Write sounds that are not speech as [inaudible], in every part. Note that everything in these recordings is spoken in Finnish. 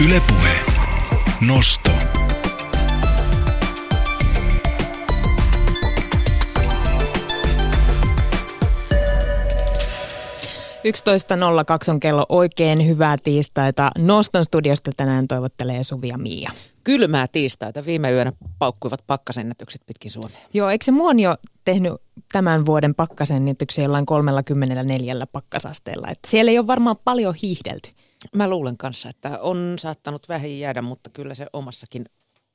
Ylepuhe. Nosto. kaksi on kello oikein hyvää tiistaita. Noston studiosta tänään toivottelee Suvi ja Mia. Kylmää tiistaita. Viime yönä paukkuivat pakkasennätykset pitkin Suomea. Joo, eikö se Muonio tehnyt tämän vuoden pakkasennätyksen jollain 34 pakkasasteella? Että siellä ei ole varmaan paljon hiihdelty. Mä luulen kanssa, että on saattanut vähän jäädä, mutta kyllä se omassakin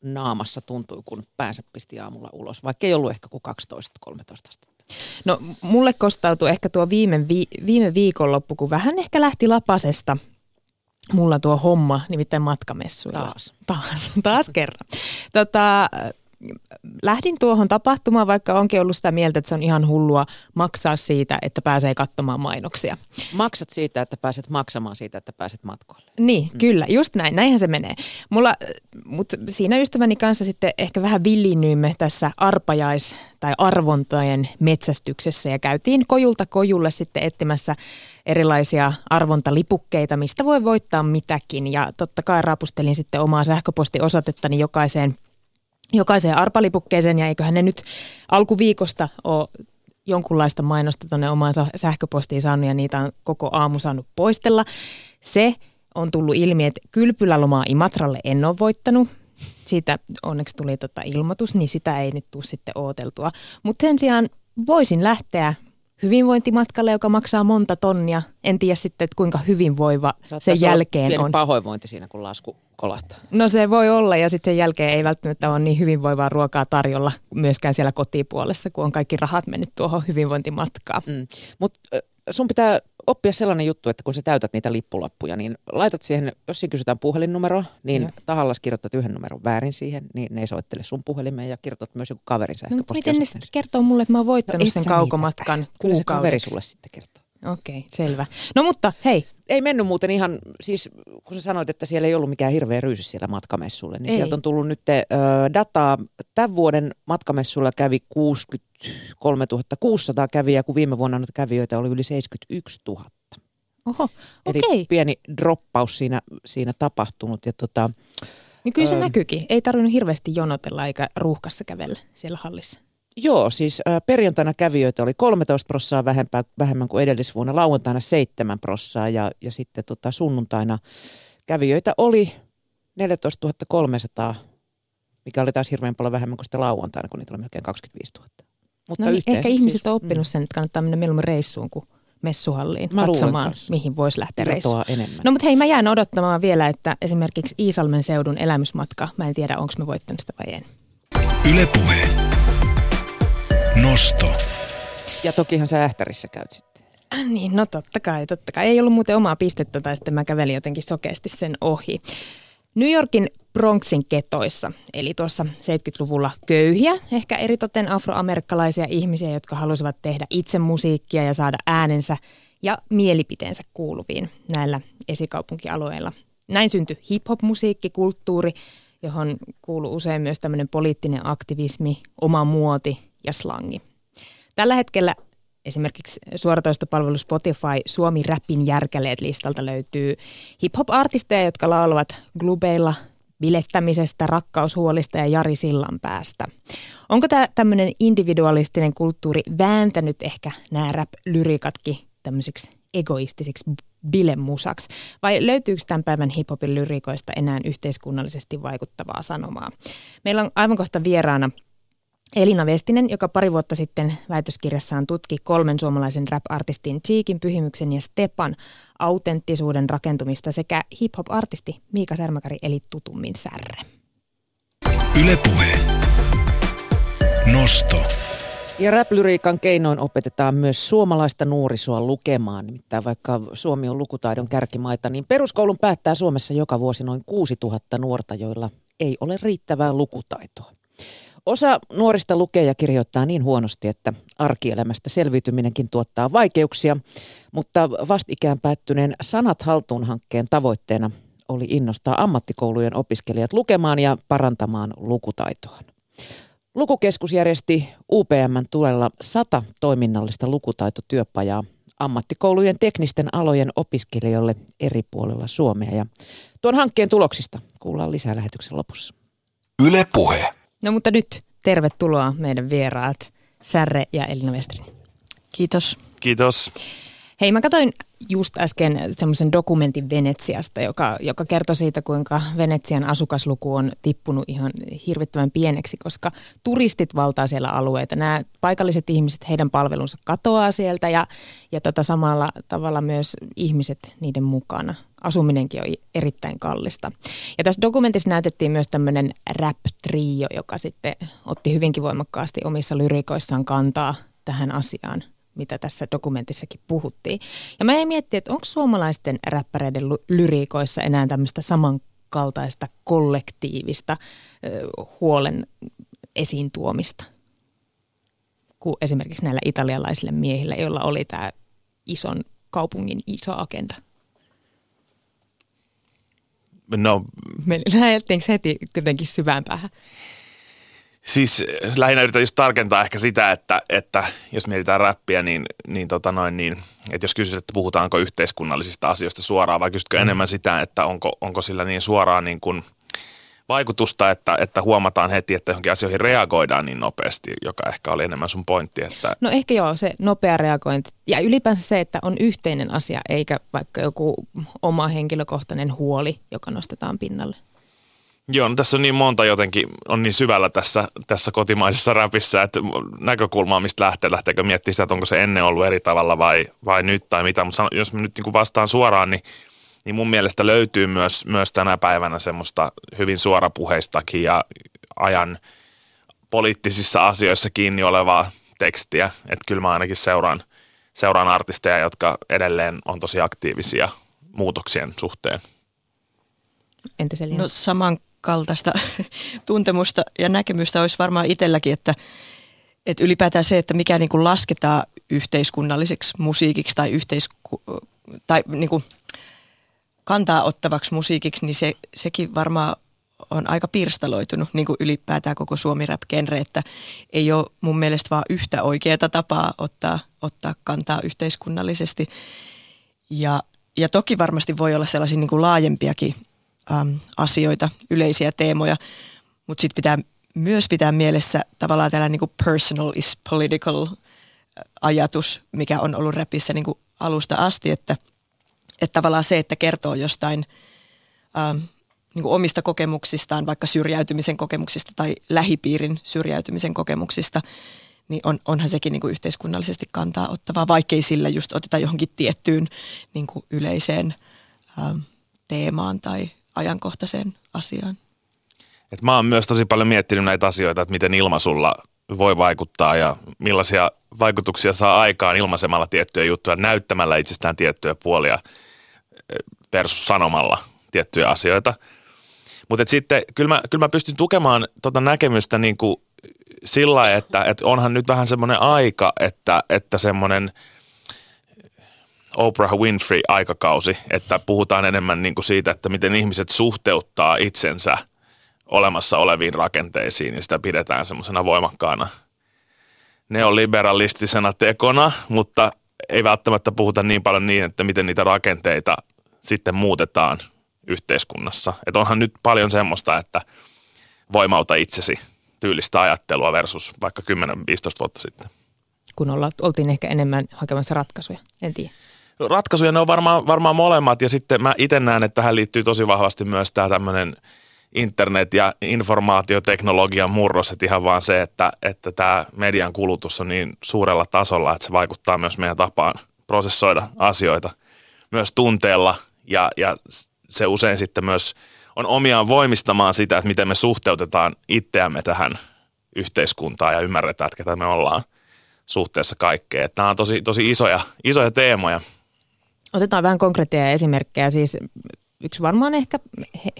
naamassa tuntui, kun päänsä pisti aamulla ulos, vaikka ei ollut ehkä kuin 12-13 astetta. No mulle kostautui ehkä tuo viime, vi- viime viikonloppu, kun vähän ehkä lähti lapasesta mulla tuo homma, nimittäin matkamessuilla. Taas. Taas, taas kerran. Tota, lähdin tuohon tapahtumaan, vaikka onkin ollut sitä mieltä, että se on ihan hullua maksaa siitä, että pääsee katsomaan mainoksia. Maksat siitä, että pääset maksamaan siitä, että pääset matkoille. Niin, mm. kyllä, just näin, näinhän se menee. Mulla, mutta siinä ystäväni kanssa sitten ehkä vähän villinnyimme tässä arpajais- tai arvontojen metsästyksessä ja käytiin kojulta kojulle sitten etsimässä erilaisia arvontalipukkeita, mistä voi voittaa mitäkin. Ja totta kai raapustelin sitten omaa sähköpostiosoitettani jokaiseen – jokaiseen arpalipukkeeseen ja eiköhän ne nyt alkuviikosta ole jonkunlaista mainosta tuonne omaan sähköpostiin saanut ja niitä on koko aamu saanut poistella. Se on tullut ilmi, että kylpylälomaa Imatralle en ole voittanut. Siitä onneksi tuli tota ilmoitus, niin sitä ei nyt tule sitten ooteltua. Mutta sen sijaan voisin lähteä hyvinvointimatkalle, joka maksaa monta tonnia. En tiedä sitten, että kuinka hyvinvoiva sen jälkeen pieni on. pahoinvointi siinä, kun lasku kolahtaa. No se voi olla ja sitten sen jälkeen ei välttämättä ole niin hyvinvoivaa ruokaa tarjolla myöskään siellä kotipuolessa, kun on kaikki rahat mennyt tuohon hyvinvointimatkaan. Mm. Mutta sun pitää oppia sellainen juttu, että kun sä täytät niitä lippulappuja, niin laitat siihen, jos siinä kysytään puhelinnumeroa, niin ja. tahallas kirjoitat yhden numeron väärin siihen, niin ne ei soittele sun puhelimeen ja kirjoitat myös joku kaverin sähköpostia. No, miten ne kertoo mulle, että mä oon voittanut no, sen kaukomatkan kuukaudeksi? Kyllä se kaveri sulle sitten kertoo. Okei, okay, selvä. No mutta hei. Ei mennyt muuten ihan, siis kun sä sanoit, että siellä ei ollut mikään hirveä ryysy siellä matkamessulle, niin ei. sieltä on tullut nyt äh, dataa. Tämän vuoden matkamessulla kävi 63 600 kävijää, kun viime vuonna noita kävijöitä oli yli 71 000. Oho, Eli okay. pieni droppaus siinä, siinä tapahtunut. Ja tota, niin kyllä se öö, näkyykin. Ei tarvinnut hirveästi jonotella eikä ruuhkassa kävellä siellä hallissa. Joo, siis äh, perjantaina kävijöitä oli 13 prossaa vähempää, vähemmän kuin edellisvuonna, lauantaina 7 prossaa ja, ja sitten tota, sunnuntaina kävijöitä oli 14 300, mikä oli taas hirveän paljon vähemmän kuin sitten lauantaina, kun niitä oli melkein 25 000. Mutta no niin, ehkä siis, ihmiset on oppinut mm. sen, että kannattaa mennä mieluummin reissuun kuin messuhalliin mä katsomaan, mihin voisi lähteä reissuun. enemmän. No mutta hei, mä jään odottamaan vielä, että esimerkiksi Iisalmen seudun elämysmatka, mä en tiedä, onko me voittanut sitä vai en. Ylepuhe. Nosto. Ja tokihan sä Ähtärissä käyt sitten. Äh, niin, no totta kai, totta kai. Ei ollut muuten omaa pistettä tai sitten mä kävelin jotenkin sokeasti sen ohi. New Yorkin Bronxin ketoissa, eli tuossa 70-luvulla köyhiä, ehkä eritoten afroamerikkalaisia ihmisiä, jotka halusivat tehdä itse musiikkia ja saada äänensä ja mielipiteensä kuuluviin näillä esikaupunkialueilla. Näin syntyi hip-hop-musiikki, kulttuuri, johon kuuluu usein myös tämmöinen poliittinen aktivismi, oma muoti ja slangi. Tällä hetkellä esimerkiksi suoratoistopalvelu Spotify Suomi Rappin järkäleet listalta löytyy hip-hop-artisteja, jotka laulavat klubeilla bilettämisestä, rakkaushuolista ja Jari Sillan päästä. Onko tämä tämmöinen individualistinen kulttuuri vääntänyt ehkä nämä rap-lyrikatkin tämmöisiksi egoistisiksi bilemusaksi? Vai löytyykö tämän päivän hiphopin lyrikoista enää yhteiskunnallisesti vaikuttavaa sanomaa? Meillä on aivan kohta vieraana Elina Vestinen, joka pari vuotta sitten väitöskirjassaan tutki kolmen suomalaisen rap-artistin Cheekin Pyhimyksen ja Stepan autenttisuuden rakentumista sekä hip-hop-artisti Miika Särmäkäri eli tutummin Särre. Ylepuhe. Nosto. Ja rap-lyriikan keinoin opetetaan myös suomalaista nuorisoa lukemaan. Nimittäin vaikka Suomi on lukutaidon kärkimaita, niin peruskoulun päättää Suomessa joka vuosi noin 6000 nuorta, joilla ei ole riittävää lukutaitoa. Osa nuorista lukee ja kirjoittaa niin huonosti, että arkielämästä selviytyminenkin tuottaa vaikeuksia, mutta vastikään päättyneen Sanat haltuun hankkeen tavoitteena oli innostaa ammattikoulujen opiskelijat lukemaan ja parantamaan lukutaitoaan. Lukukeskus järjesti UPMn tulella sata toiminnallista lukutaitotyöpajaa ammattikoulujen teknisten alojen opiskelijoille eri puolilla Suomea. Ja tuon hankkeen tuloksista kuullaan lisää lähetyksen lopussa. Yle Puhe. No mutta nyt tervetuloa meidän vieraat Särre ja Elina Westrin. Kiitos. Kiitos. Hei, mä katsoin just äsken semmoisen dokumentin Venetsiasta, joka, joka kertoi siitä, kuinka Venetsian asukasluku on tippunut ihan hirvittävän pieneksi, koska turistit valtaa siellä alueita. Nämä paikalliset ihmiset, heidän palvelunsa katoaa sieltä ja, ja tota samalla tavalla myös ihmiset niiden mukana. Asuminenkin on erittäin kallista. Ja tässä dokumentissa näytettiin myös tämmöinen rap-trio, joka sitten otti hyvinkin voimakkaasti omissa lyrikoissaan kantaa tähän asiaan mitä tässä dokumentissakin puhuttiin. Ja mä en miettiä, että onko suomalaisten räppäreiden lyriikoissa enää tämmöistä samankaltaista kollektiivista ö, huolen esiin tuomista kuin esimerkiksi näillä italialaisilla miehillä, joilla oli tämä ison kaupungin iso agenda. No, Me [laughs] lähdettiinkö heti jotenkin syvään päähän? Siis eh, lähinnä yritän just tarkentaa ehkä sitä, että, että jos mietitään räppiä, niin, niin, tota noin, niin että jos kysyt, että puhutaanko yhteiskunnallisista asioista suoraan vai kysytkö mm. enemmän sitä, että onko, onko sillä niin suoraan niin kuin vaikutusta, että, että huomataan heti, että johonkin asioihin reagoidaan niin nopeasti, joka ehkä oli enemmän sun pointti. Että... No ehkä joo, se nopea reagointi ja ylipäänsä se, että on yhteinen asia eikä vaikka joku oma henkilökohtainen huoli, joka nostetaan pinnalle. Joo, no tässä on niin monta jotenkin, on niin syvällä tässä, tässä kotimaisessa räpissä, että näkökulmaa mistä lähtee, lähteekö miettimään sitä, että onko se ennen ollut eri tavalla vai, vai nyt tai mitä. Mutta jos mä nyt niin vastaan suoraan, niin, niin mun mielestä löytyy myös, myös tänä päivänä semmoista hyvin suorapuheistakin ja ajan poliittisissa asioissa kiinni olevaa tekstiä. Että kyllä mä ainakin seuraan, seuraan artisteja, jotka edelleen on tosi aktiivisia muutoksien suhteen. Entä No saman kaltaista [laughs] tuntemusta ja näkemystä olisi varmaan itselläkin, että, että ylipäätään se, että mikä niin kuin lasketaan yhteiskunnalliseksi musiikiksi tai, yhteisku, tai niin kuin kantaa ottavaksi musiikiksi, niin se, sekin varmaan on aika pirstaloitunut niin kuin ylipäätään koko suomi rap että ei ole mun mielestä vaan yhtä oikeaa tapaa ottaa, ottaa kantaa yhteiskunnallisesti. Ja, ja toki varmasti voi olla sellaisia niin kuin laajempiakin äm, asioita, yleisiä teemoja, mutta sitten pitää myös pitää mielessä tavallaan tällainen niin kuin personal is political ajatus, mikä on ollut räpissä niin kuin alusta asti, että, että tavallaan se, että kertoo jostain äm, niin omista kokemuksistaan, vaikka syrjäytymisen kokemuksista tai lähipiirin syrjäytymisen kokemuksista, niin on, onhan sekin niin kuin yhteiskunnallisesti kantaa ottavaa, vaikkei sillä just oteta johonkin tiettyyn niin kuin yleiseen äm, teemaan tai ajankohtaiseen asiaan. Et mä oon myös tosi paljon miettinyt näitä asioita, että miten ilmaisulla voi vaikuttaa ja millaisia vaikutuksia saa aikaan ilmaisemalla tiettyjä juttuja, näyttämällä itsestään tiettyjä puolia eh, versus sanomalla tiettyjä asioita. Mutta sitten kyllä mä, kyllä mä pystyn tukemaan tuota näkemystä niin kuin sillä, että, että onhan nyt vähän semmoinen aika, että, että semmoinen – Oprah Winfrey-aikakausi, että puhutaan enemmän niin kuin siitä, että miten ihmiset suhteuttaa itsensä olemassa oleviin rakenteisiin ja sitä pidetään semmoisena voimakkaana neoliberalistisena tekona, mutta ei välttämättä puhuta niin paljon niin, että miten niitä rakenteita sitten muutetaan yhteiskunnassa. Että onhan nyt paljon semmoista, että voimauta itsesi tyylistä ajattelua versus vaikka 10-15 vuotta sitten. Kun olla, oltiin ehkä enemmän hakemassa ratkaisuja, en tiedä. Ratkaisuja ne on varmaan, varmaan molemmat ja sitten mä itse näen, että tähän liittyy tosi vahvasti myös tämä tämmöinen internet- ja informaatioteknologian murros, että ihan vaan se, että, että tämä median kulutus on niin suurella tasolla, että se vaikuttaa myös meidän tapaan prosessoida asioita myös tunteella ja, ja se usein sitten myös on omiaan voimistamaan sitä, että miten me suhteutetaan itseämme tähän yhteiskuntaan ja ymmärretään, että ketä me ollaan suhteessa kaikkeen. Tämä on tosi, tosi isoja, isoja teemoja. Otetaan vähän konkreettia esimerkkejä. Siis yksi varmaan ehkä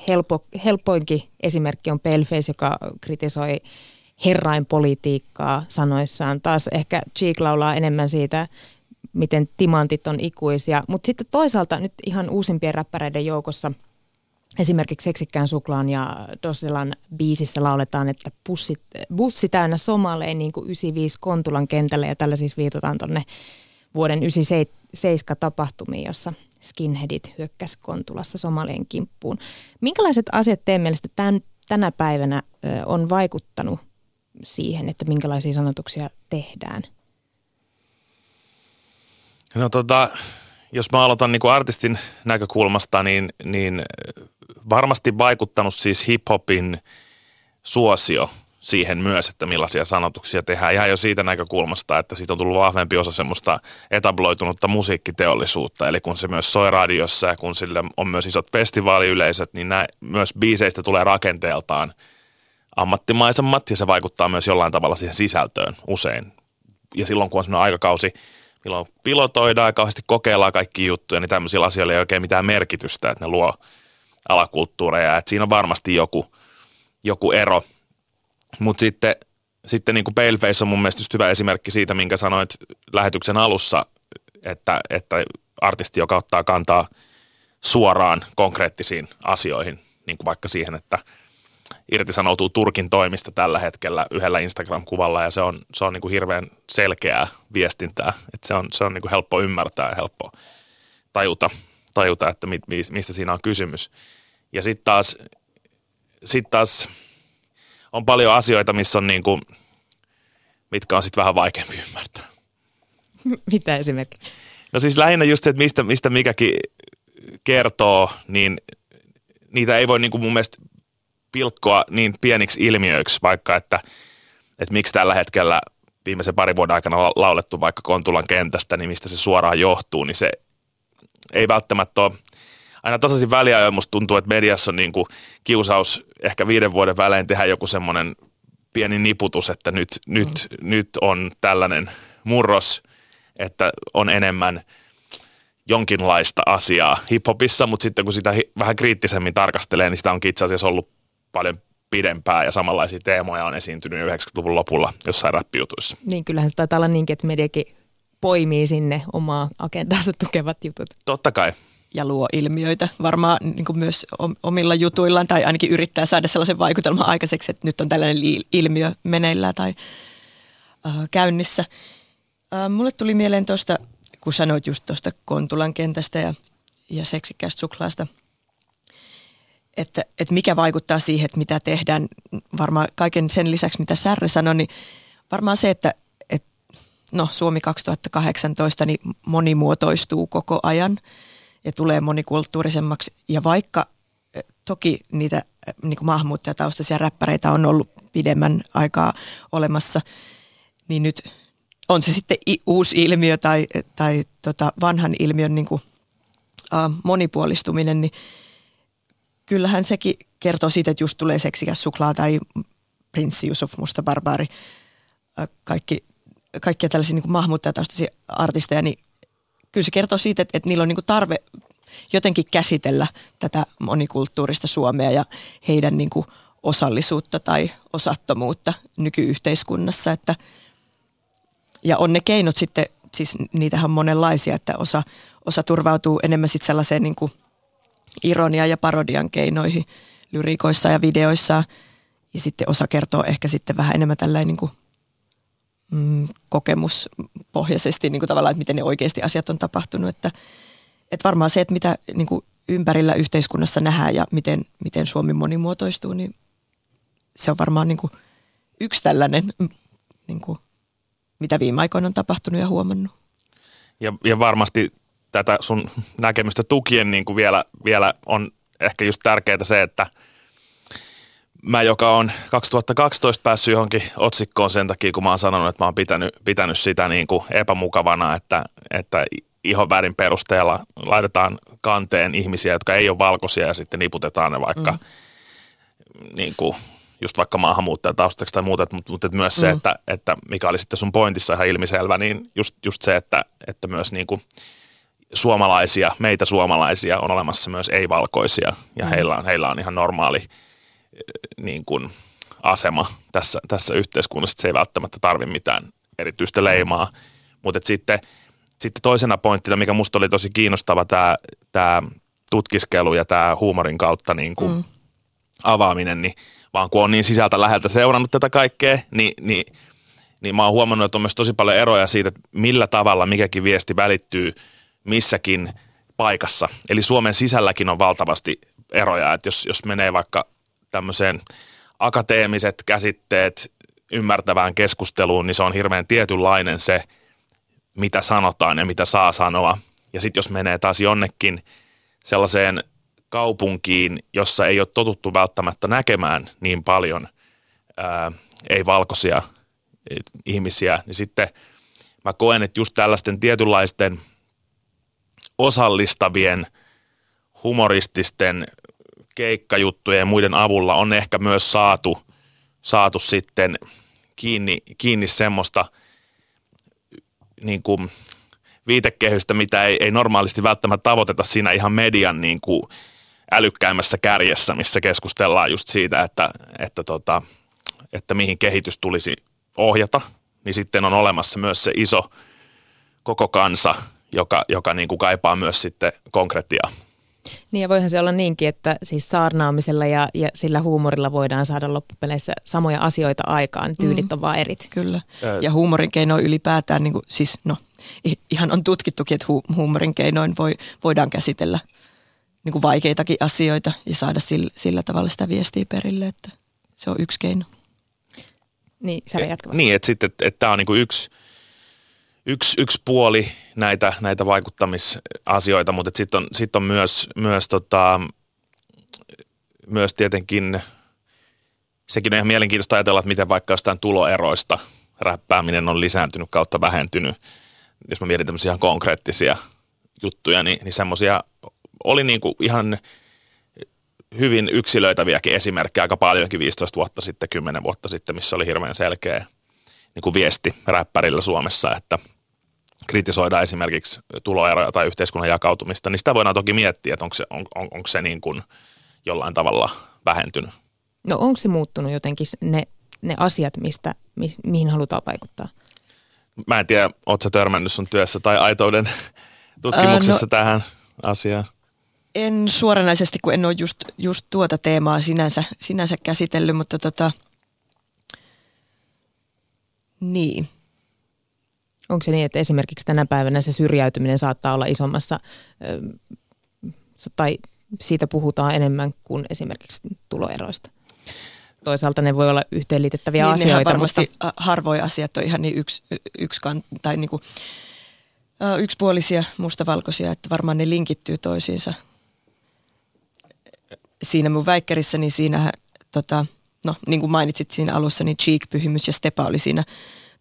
helpo, helpoinkin esimerkki on Pelface, joka kritisoi herrainpolitiikkaa sanoissaan. Taas ehkä Cheek laulaa enemmän siitä, miten timantit on ikuisia. Mutta sitten toisaalta nyt ihan uusimpien räppäreiden joukossa – Esimerkiksi Seksikkään suklaan ja Dosilan biisissä lauletaan, että bussit, bussi täynnä somaleen niin kuin 95 Kontulan kentälle ja tällä siis viitataan tuonne vuoden Seiska-tapahtumiin, jossa skinheadit hyökkäs Kontulassa Somalien kimppuun. Minkälaiset asiat teidän mielestä tämän, tänä päivänä on vaikuttanut siihen, että minkälaisia sanotuksia tehdään? No tota, jos mä aloitan niin kuin artistin näkökulmasta, niin, niin varmasti vaikuttanut siis hiphopin suosio siihen myös, että millaisia sanotuksia tehdään. Ihan jo siitä näkökulmasta, että siitä on tullut vahvempi osa semmoista etabloitunutta musiikkiteollisuutta. Eli kun se myös soi radiossa ja kun sille on myös isot festivaaliyleisöt, niin nämä, myös biiseistä tulee rakenteeltaan ammattimaisemmat ja se vaikuttaa myös jollain tavalla siihen sisältöön usein. Ja silloin kun on semmoinen aikakausi, milloin pilotoidaan ja kauheasti kokeillaan kaikki juttuja, niin tämmöisillä asioilla ei oikein mitään merkitystä, että ne luo alakulttuureja. Että siinä on varmasti joku, joku ero. Mutta sitten, sitten niin kuin Paleface on mun mielestä just hyvä esimerkki siitä, minkä sanoit lähetyksen alussa, että, että artisti, joka ottaa kantaa suoraan konkreettisiin asioihin, niin kuin vaikka siihen, että – irtisanoutuu Turkin toimista tällä hetkellä yhdellä Instagram-kuvalla ja se on, se on niin kuin hirveän selkeää viestintää. Että se on, se on niin kuin helppo ymmärtää ja helppo tajuta, tajuta että mit, mistä siinä on kysymys. Ja sitten taas, sit taas on paljon asioita, missä on niin kuin, mitkä on sitten vähän vaikeampi ymmärtää. Mitä esimerkiksi? No siis lähinnä just se, että mistä, mistä mikäkin kertoo, niin niitä ei voi niin kuin mun mielestä pilkkoa niin pieniksi ilmiöiksi, vaikka että, että miksi tällä hetkellä viimeisen parin vuoden aikana laulettu vaikka Kontulan kentästä, niin mistä se suoraan johtuu, niin se ei välttämättä ole aina tasaisin väliajoin musta tuntuu, että mediassa on niin kuin kiusaus ehkä viiden vuoden välein tehdä joku semmoinen pieni niputus, että nyt, mm. nyt, nyt on tällainen murros, että on enemmän jonkinlaista asiaa hiphopissa, mutta sitten kun sitä vähän kriittisemmin tarkastelee, niin sitä onkin itse asiassa ollut paljon pidempään ja samanlaisia teemoja on esiintynyt 90-luvun lopulla jossain räppijutuissa. Niin kyllähän se taitaa olla niinkin, että mediakin poimii sinne omaa agendaansa tukevat jutut. Totta kai. Ja luo ilmiöitä varmaan niin kuin myös omilla jutuillaan tai ainakin yrittää saada sellaisen vaikutelman aikaiseksi, että nyt on tällainen ilmiö meneillään tai äh, käynnissä. Äh, mulle tuli mieleen tuosta, kun sanoit just tuosta Kontulan kentästä ja, ja seksikkäästä suklaasta – että, että mikä vaikuttaa siihen, että mitä tehdään. Varmaan kaiken sen lisäksi, mitä Särre sanoi, niin varmaan se, että, että no, Suomi 2018 niin monimuotoistuu koko ajan ja tulee monikulttuurisemmaksi. Ja vaikka eh, toki niitä eh, niin kuin maahanmuuttajataustaisia räppäreitä on ollut pidemmän aikaa olemassa, niin nyt on se sitten uusi ilmiö tai, tai tota vanhan ilmiön niin kuin, uh, monipuolistuminen, niin – kyllähän sekin kertoo siitä, että just tulee seksikäs suklaa tai prinssi Yusuf Musta Barbaari, kaikki, kaikkia tällaisia niin maahanmuuttajataustaisia artisteja, niin kyllä se kertoo siitä, että, että niillä on niin tarve jotenkin käsitellä tätä monikulttuurista Suomea ja heidän niin kuin osallisuutta tai osattomuutta nykyyhteiskunnassa. Että, ja on ne keinot sitten, siis niitähän on monenlaisia, että osa, osa turvautuu enemmän sitten sellaiseen niin kuin – ironia ja parodian keinoihin lyriikoissa ja videoissa. Ja sitten osa kertoo ehkä sitten vähän enemmän tällainen niin kuin, mm, kokemuspohjaisesti niin kuin tavallaan, että miten ne oikeasti asiat on tapahtunut. Että, että varmaan se, että mitä niin kuin ympärillä yhteiskunnassa nähdään ja miten, miten Suomi monimuotoistuu, niin se on varmaan niin kuin yksi tällainen, niin kuin, mitä viime aikoina on tapahtunut ja huomannut. Ja, ja varmasti tätä sun näkemystä tukien niin kuin vielä, vielä on ehkä just tärkeää se, että mä, joka on 2012 päässyt johonkin otsikkoon sen takia, kun mä oon sanonut, että mä oon pitänyt, pitänyt sitä niin kuin epämukavana, että, että ihonvärin perusteella laitetaan kanteen ihmisiä, jotka ei ole valkoisia ja sitten niputetaan ne vaikka mm. niin kuin, just vaikka maahanmuuttajataustaksi tai muuta, mutta, mutta myös se, mm. että, että mikä oli sitten sun pointissa ihan ilmiselvä, niin just, just se, että, että myös niin kuin – suomalaisia, meitä suomalaisia on olemassa myös ei-valkoisia ja mm. heillä, on, heillä on ihan normaali niin kuin, asema tässä, tässä yhteiskunnassa, että se ei välttämättä tarvi mitään erityistä leimaa. Mutta sitten, sitten toisena pointtina, mikä musta oli tosi kiinnostava, tämä, tämä tutkiskelu ja tämä huumorin kautta niin kuin mm. avaaminen, niin vaan kun on niin sisältä läheltä seurannut tätä kaikkea, niin, niin, niin mä oon huomannut, että on myös tosi paljon eroja siitä, että millä tavalla mikäkin viesti välittyy – missäkin paikassa. Eli Suomen sisälläkin on valtavasti eroja, että jos, jos menee vaikka tämmöiseen akateemiset käsitteet ymmärtävään keskusteluun, niin se on hirveän tietynlainen se, mitä sanotaan ja mitä saa sanoa. Ja sitten jos menee taas jonnekin sellaiseen kaupunkiin, jossa ei ole totuttu välttämättä näkemään niin paljon ei-valkoisia ihmisiä, niin sitten mä koen, että just tällaisten tietynlaisten osallistavien, humorististen keikkajuttujen ja muiden avulla on ehkä myös saatu, saatu sitten kiinni, kiinni semmoista niin kuin viitekehystä, mitä ei, ei normaalisti välttämättä tavoiteta siinä ihan median niin kuin älykkäimmässä kärjessä, missä keskustellaan just siitä, että, että, tota, että mihin kehitys tulisi ohjata, niin sitten on olemassa myös se iso koko kansa, joka, joka niin kuin kaipaa myös sitten konkretiaa. Niin ja voihan se olla niinkin, että siis saarnaamisella ja, ja sillä huumorilla voidaan saada loppupeleissä samoja asioita aikaan, tyylit mm. on vaan erit. Kyllä, ja huumorin keinoin ylipäätään, niin kuin, siis no ihan on tutkittukin, että hu- huumorin keinoin voi, voidaan käsitellä niin kuin vaikeitakin asioita ja saada sillä, sillä tavalla sitä viestiä perille, että se on yksi keino. Niin, sä jatka. Niin, että sitten, että, että tämä on niin kuin yksi, yksi, yksi puoli näitä, näitä vaikuttamisasioita, mutta sitten on, sit on myös, myös, tota, myös tietenkin, sekin on ihan mielenkiintoista ajatella, että miten vaikka jostain tuloeroista räppääminen on lisääntynyt kautta vähentynyt. Jos mä mietin tämmöisiä ihan konkreettisia juttuja, niin, niin semmoisia oli niin kuin ihan hyvin yksilöitäviäkin esimerkkejä aika paljonkin 15 vuotta sitten, 10 vuotta sitten, missä oli hirveän selkeä niin kuin viesti räppärillä Suomessa, että kritisoidaan esimerkiksi tuloeroja tai yhteiskunnan jakautumista, niin sitä voidaan toki miettiä, että onko se, on, on, onko se niin kuin jollain tavalla vähentynyt. No onko se muuttunut jotenkin ne, ne asiat, mistä, mi, mihin halutaan vaikuttaa? Mä en tiedä, ootko törmännyt sun työssä tai aitouden tutkimuksessa Ää, no, tähän asiaan? En suoranaisesti, kun en ole just, just tuota teemaa sinänsä, sinänsä käsitellyt, mutta tota, niin. Onko se niin, että esimerkiksi tänä päivänä se syrjäytyminen saattaa olla isommassa, tai siitä puhutaan enemmän kuin esimerkiksi tuloeroista? Toisaalta ne voi olla yhteenliitettäviä niin, asioita. varmasti mutta... harvoja asiat on ihan niin yksi, yksi tai niin kuin, yksipuolisia mustavalkoisia, että varmaan ne linkittyy toisiinsa – siinä mun väikkärissä, niin siinä tota, no niin kuin mainitsit siinä alussa, niin Cheek-pyhimys ja Stepa oli siinä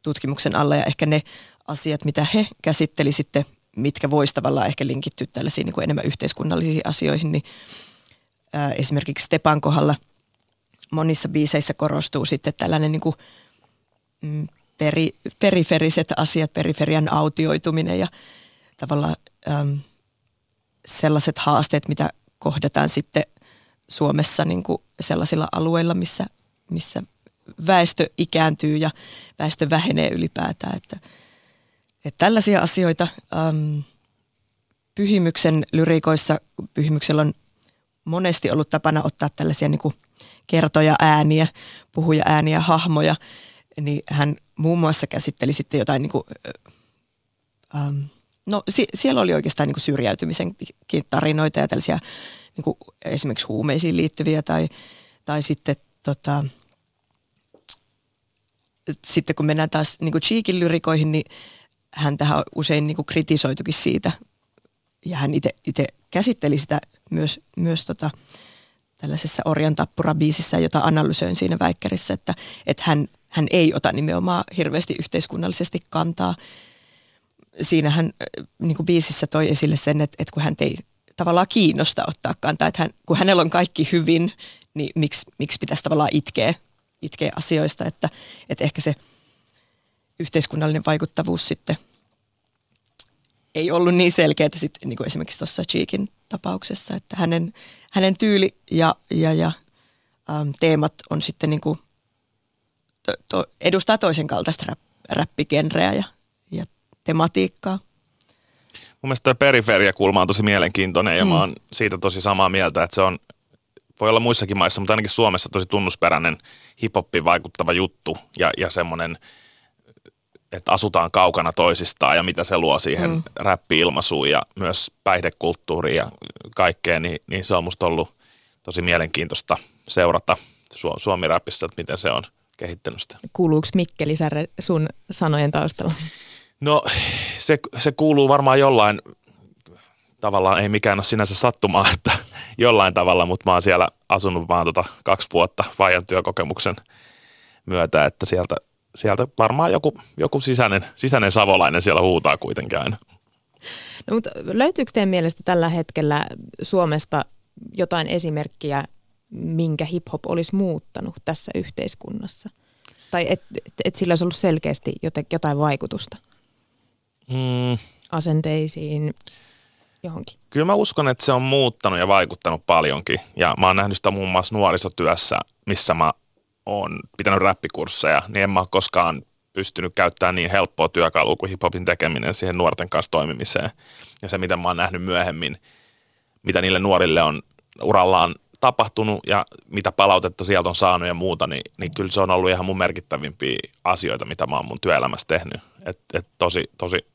tutkimuksen alla ja ehkä ne asiat, mitä he käsitteli sitten, mitkä voisi tavallaan ehkä linkittyä tällaisiin niin enemmän yhteiskunnallisiin asioihin, niin ää, esimerkiksi Stepan kohdalla monissa biiseissä korostuu sitten tällainen niin kuin, mm, peri, periferiset asiat, periferian autioituminen ja tavallaan äm, sellaiset haasteet, mitä kohdataan sitten Suomessa niin kuin sellaisilla alueilla, missä, missä väestö ikääntyy ja väestö vähenee ylipäätään. Että, että tällaisia asioita äm, Pyhimyksen lyrikoissa, Pyhimyksellä on monesti ollut tapana ottaa tällaisia niin kuin kertoja ääniä, puhuja ääniä, hahmoja, niin hän muun muassa käsitteli sitten jotain niin kuin, ähm, no sie- siellä oli oikeastaan niin kuin syrjäytymisen tarinoita ja tällaisia niin kuin esimerkiksi huumeisiin liittyviä tai, tai sitten tota, sitten kun mennään taas niin kuin Cheekin lyrikoihin, niin hän tähän usein niin kuin kritisoitukin siitä. Ja hän itse käsitteli sitä myös, myös tota, tällaisessa Orjan tappura-biisissä, jota analysoin siinä väikkärissä, että, että hän, hän ei ota nimenomaan hirveästi yhteiskunnallisesti kantaa. Siinä hän niin kuin biisissä toi esille sen, että, että kun hän ei tavallaan kiinnosta ottaa kantaa. Että hän, kun hänellä on kaikki hyvin, niin miksi, miksi pitäisi tavallaan itkeä, itkeä asioista. Että, että ehkä se yhteiskunnallinen vaikuttavuus sitten ei ollut niin selkeää sitten niin kuin esimerkiksi tuossa Cheekin tapauksessa, että hänen, hänen tyyli ja, ja, ja ähm, teemat on sitten niin kuin, to, to, edustaa toisen kaltaista rap, räppigenreä ja, ja tematiikkaa. Mun mielestä tämä periferiakulma on tosi mielenkiintoinen ja mm. mä oon siitä tosi samaa mieltä, että se on, voi olla muissakin maissa, mutta ainakin Suomessa tosi tunnusperäinen hiphoppiin vaikuttava juttu ja, ja semmoinen että asutaan kaukana toisistaan ja mitä se luo siihen mm. räppi-ilmaisuun ja myös päihdekulttuuriin ja kaikkeen, niin, niin se on musta ollut tosi mielenkiintoista seurata Su- Suomi-räpissä, että miten se on kehittänyt sitä. Kuuluuko Mikkeli Särre sun sanojen taustalla? No se, se kuuluu varmaan jollain tavallaan, ei mikään ole sinänsä sattumaa, [laughs] että jollain tavalla, mutta mä oon siellä asunut vaan tota kaksi vuotta vaijan työkokemuksen myötä, että sieltä, sieltä varmaan joku, joku sisäinen, sisäinen savolainen siellä huutaa kuitenkin aina. No, mutta löytyykö teidän mielestä tällä hetkellä Suomesta jotain esimerkkiä, minkä hip-hop olisi muuttanut tässä yhteiskunnassa? Tai että et, et sillä olisi ollut selkeästi jotain vaikutusta mm. asenteisiin, johonkin? Kyllä mä uskon, että se on muuttanut ja vaikuttanut paljonkin. Ja mä oon nähnyt sitä muun muassa nuorisotyössä, missä mä oon pitänyt räppikursseja, niin en mä ole koskaan pystynyt käyttämään niin helppoa työkalua kuin hiphopin tekeminen siihen nuorten kanssa toimimiseen. Ja se, mitä mä oon nähnyt myöhemmin, mitä niille nuorille on urallaan tapahtunut ja mitä palautetta sieltä on saanut ja muuta, niin, niin kyllä se on ollut ihan mun merkittävimpiä asioita, mitä mä oon mun työelämässä tehnyt. Et, et tosi, tosi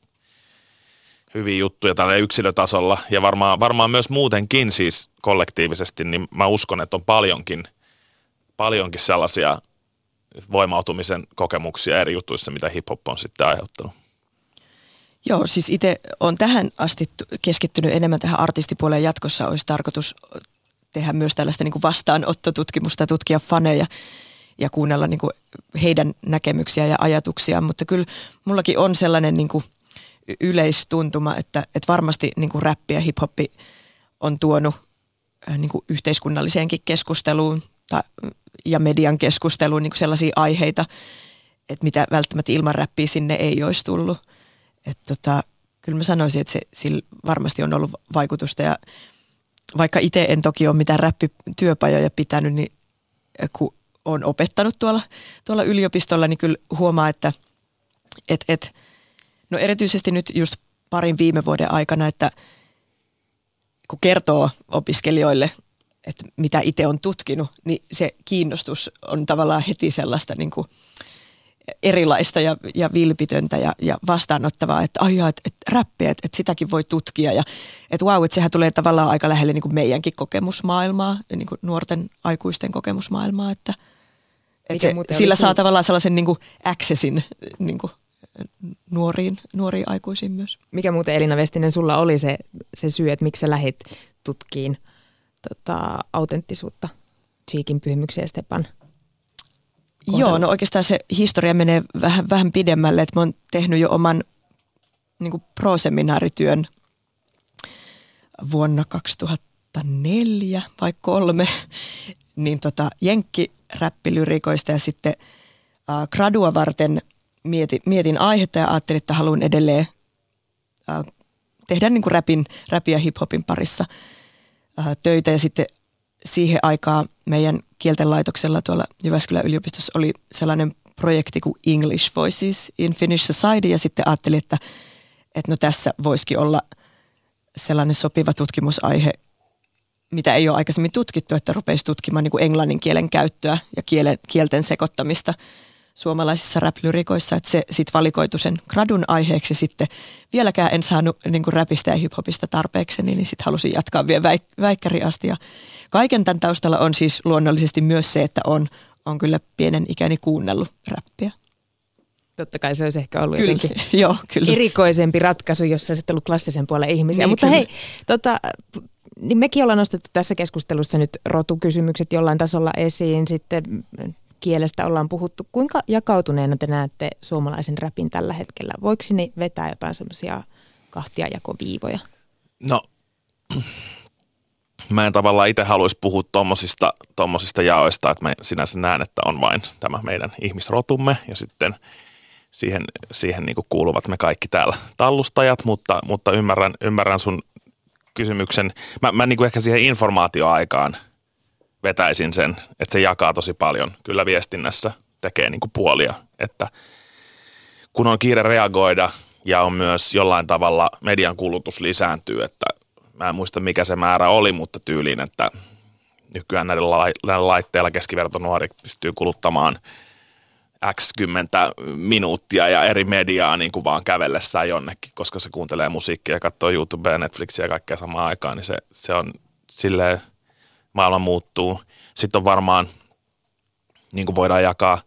hyviä juttuja tällä yksilötasolla ja varmaan, varmaan myös muutenkin siis kollektiivisesti, niin mä uskon, että on paljonkin, paljonkin sellaisia voimautumisen kokemuksia eri jutuissa, mitä hip-hop on sitten aiheuttanut. Joo, siis itse on tähän asti keskittynyt enemmän tähän artistipuoleen. Jatkossa olisi tarkoitus tehdä myös tällaista niin kuin vastaanottotutkimusta, tutkia faneja ja kuunnella niin kuin heidän näkemyksiä ja ajatuksia. Mutta kyllä mullakin on sellainen niin kuin yleistuntuma, että, että varmasti niin kuin räppi ja hiphoppi on tuonut äh, niin kuin yhteiskunnalliseenkin keskusteluun ta, ja median keskusteluun niin kuin sellaisia aiheita, että mitä välttämättä ilman räppiä sinne ei olisi tullut. Että tota, kyllä mä sanoisin, että se, sillä varmasti on ollut vaikutusta ja vaikka itse en toki ole mitään räppityöpajoja pitänyt, niin kun olen opettanut tuolla, tuolla yliopistolla, niin kyllä huomaa, että et, et, no erityisesti nyt just parin viime vuoden aikana, että kun kertoo opiskelijoille, että mitä itse on tutkinut, niin se kiinnostus on tavallaan heti sellaista niin kuin – erilaista ja, ja vilpitöntä ja, ja vastaanottavaa, että ai että, että räppiä, että, että sitäkin voi tutkia ja että wow, että sehän tulee tavallaan aika lähelle niin kuin meidänkin kokemusmaailmaa, niin kuin nuorten aikuisten kokemusmaailmaa, että, että se, sillä saa tavallaan sellaisen niin kuin accessin niin kuin nuoriin, nuoriin aikuisiin myös. Mikä muuten Elina Vestinen sulla oli se, se syy, että miksi sä lähit tutkiin tota, autenttisuutta Cheekin pyhimyksiä Stepan? Kohdalla? Joo, no oikeastaan se historia menee vähän, vähän pidemmälle, että mä oon tehnyt jo oman niin pro-seminaarityön vuonna 2004 vai kolme, [laughs] niin tota, jenkki räppilyrikoista ja sitten äh, gradua varten mietin, mietin aihetta ja ajattelin, että haluan edelleen äh, tehdä niin kuin räpin, ja hiphopin parissa töitä ja sitten siihen aikaan meidän kielten laitoksella tuolla Jyväskylän yliopistossa oli sellainen projekti kuin English Voices in Finnish Society ja sitten ajattelin, että, että no tässä voisikin olla sellainen sopiva tutkimusaihe, mitä ei ole aikaisemmin tutkittu, että rupeisi tutkimaan niin kuin englannin kielen käyttöä ja kielen, kielten sekoittamista suomalaisissa rap-lyrikoissa, että se sitten valikoitu sen gradun aiheeksi sitten. Vieläkään en saanut niin kuin rapista ja hiphopista tarpeeksi, niin sitten halusin jatkaa vielä väik- väikkäri asti ja Kaiken tämän taustalla on siis luonnollisesti myös se, että on, on kyllä pienen ikäni kuunnellut räppiä. Totta kai se olisi ehkä ollut kyllä, jotenkin [laughs] joo, kyllä. erikoisempi ratkaisu, jos olisi ollut klassisen puolen ihmisiä. Niin, Mutta kyllä. hei, tota, niin mekin ollaan nostettu tässä keskustelussa nyt rotukysymykset jollain tasolla esiin, sitten kielestä ollaan puhuttu. Kuinka jakautuneena te näette suomalaisen räpin tällä hetkellä? Voiko sinne vetää jotain semmoisia kahtiajakoviivoja? No [clears throat] mä en tavallaan itse haluaisi puhua tommosista, tommosista jaoista, että mä sinänsä näen, että on vain tämä meidän ihmisrotumme ja sitten siihen, siihen niin kuuluvat me kaikki täällä tallustajat, mutta, mutta ymmärrän, ymmärrän sun kysymyksen. Mä, mä niin ehkä siihen informaatioaikaan vetäisin sen, että se jakaa tosi paljon. Kyllä viestinnässä tekee niin puolia, että kun on kiire reagoida ja on myös jollain tavalla median kulutus lisääntyy, että mä en muista mikä se määrä oli, mutta tyyliin, että nykyään näillä, la- näillä laitteilla keskiverto nuori pystyy kuluttamaan X minuuttia ja eri mediaa niin kuin vaan kävellessään jonnekin, koska se kuuntelee musiikkia ja katsoo YouTubea, Netflixiä ja kaikkea samaan aikaan, niin se, se on silleen, maailma muuttuu. Sitten on varmaan, niin kuin voidaan jakaa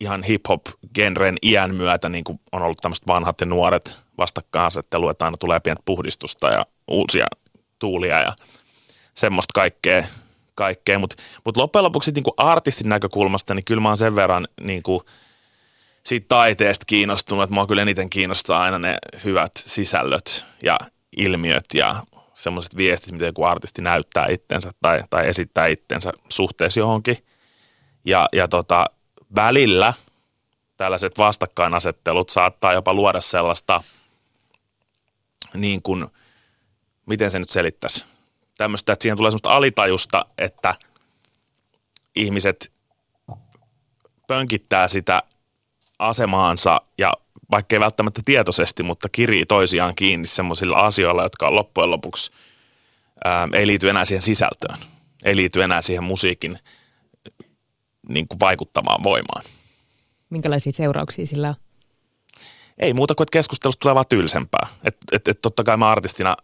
ihan hip-hop-genren iän myötä, niin kuin on ollut tämmöiset vanhat ja nuoret vastakkainasettelu, että aina tulee pientä puhdistusta ja uusia tuulia ja semmoista kaikkea, kaikkea. mutta mut loppujen lopuksi niin kuin artistin näkökulmasta, niin kyllä mä oon sen verran niin kuin siitä taiteesta kiinnostunut, että mua kyllä eniten kiinnostaa aina ne hyvät sisällöt ja ilmiöt ja semmoiset viestit, miten joku artisti näyttää itsensä tai, tai esittää itsensä suhteessa johonkin. Ja, ja tota, välillä tällaiset vastakkainasettelut saattaa jopa luoda sellaista, niin kuin, miten se nyt selittäisi, tämmöistä, että siihen tulee semmoista alitajusta, että ihmiset pönkittää sitä asemaansa ja vaikkei välttämättä tietoisesti, mutta kirii toisiaan kiinni semmoisilla asioilla, jotka on loppujen lopuksi ää, ei liity enää siihen sisältöön, ei liity enää siihen musiikin niin kuin vaikuttamaan voimaan. Minkälaisia seurauksia sillä on? Ei muuta kuin, että keskustelusta tulee vaan tylsempää. Et, et, et totta kai mä artistina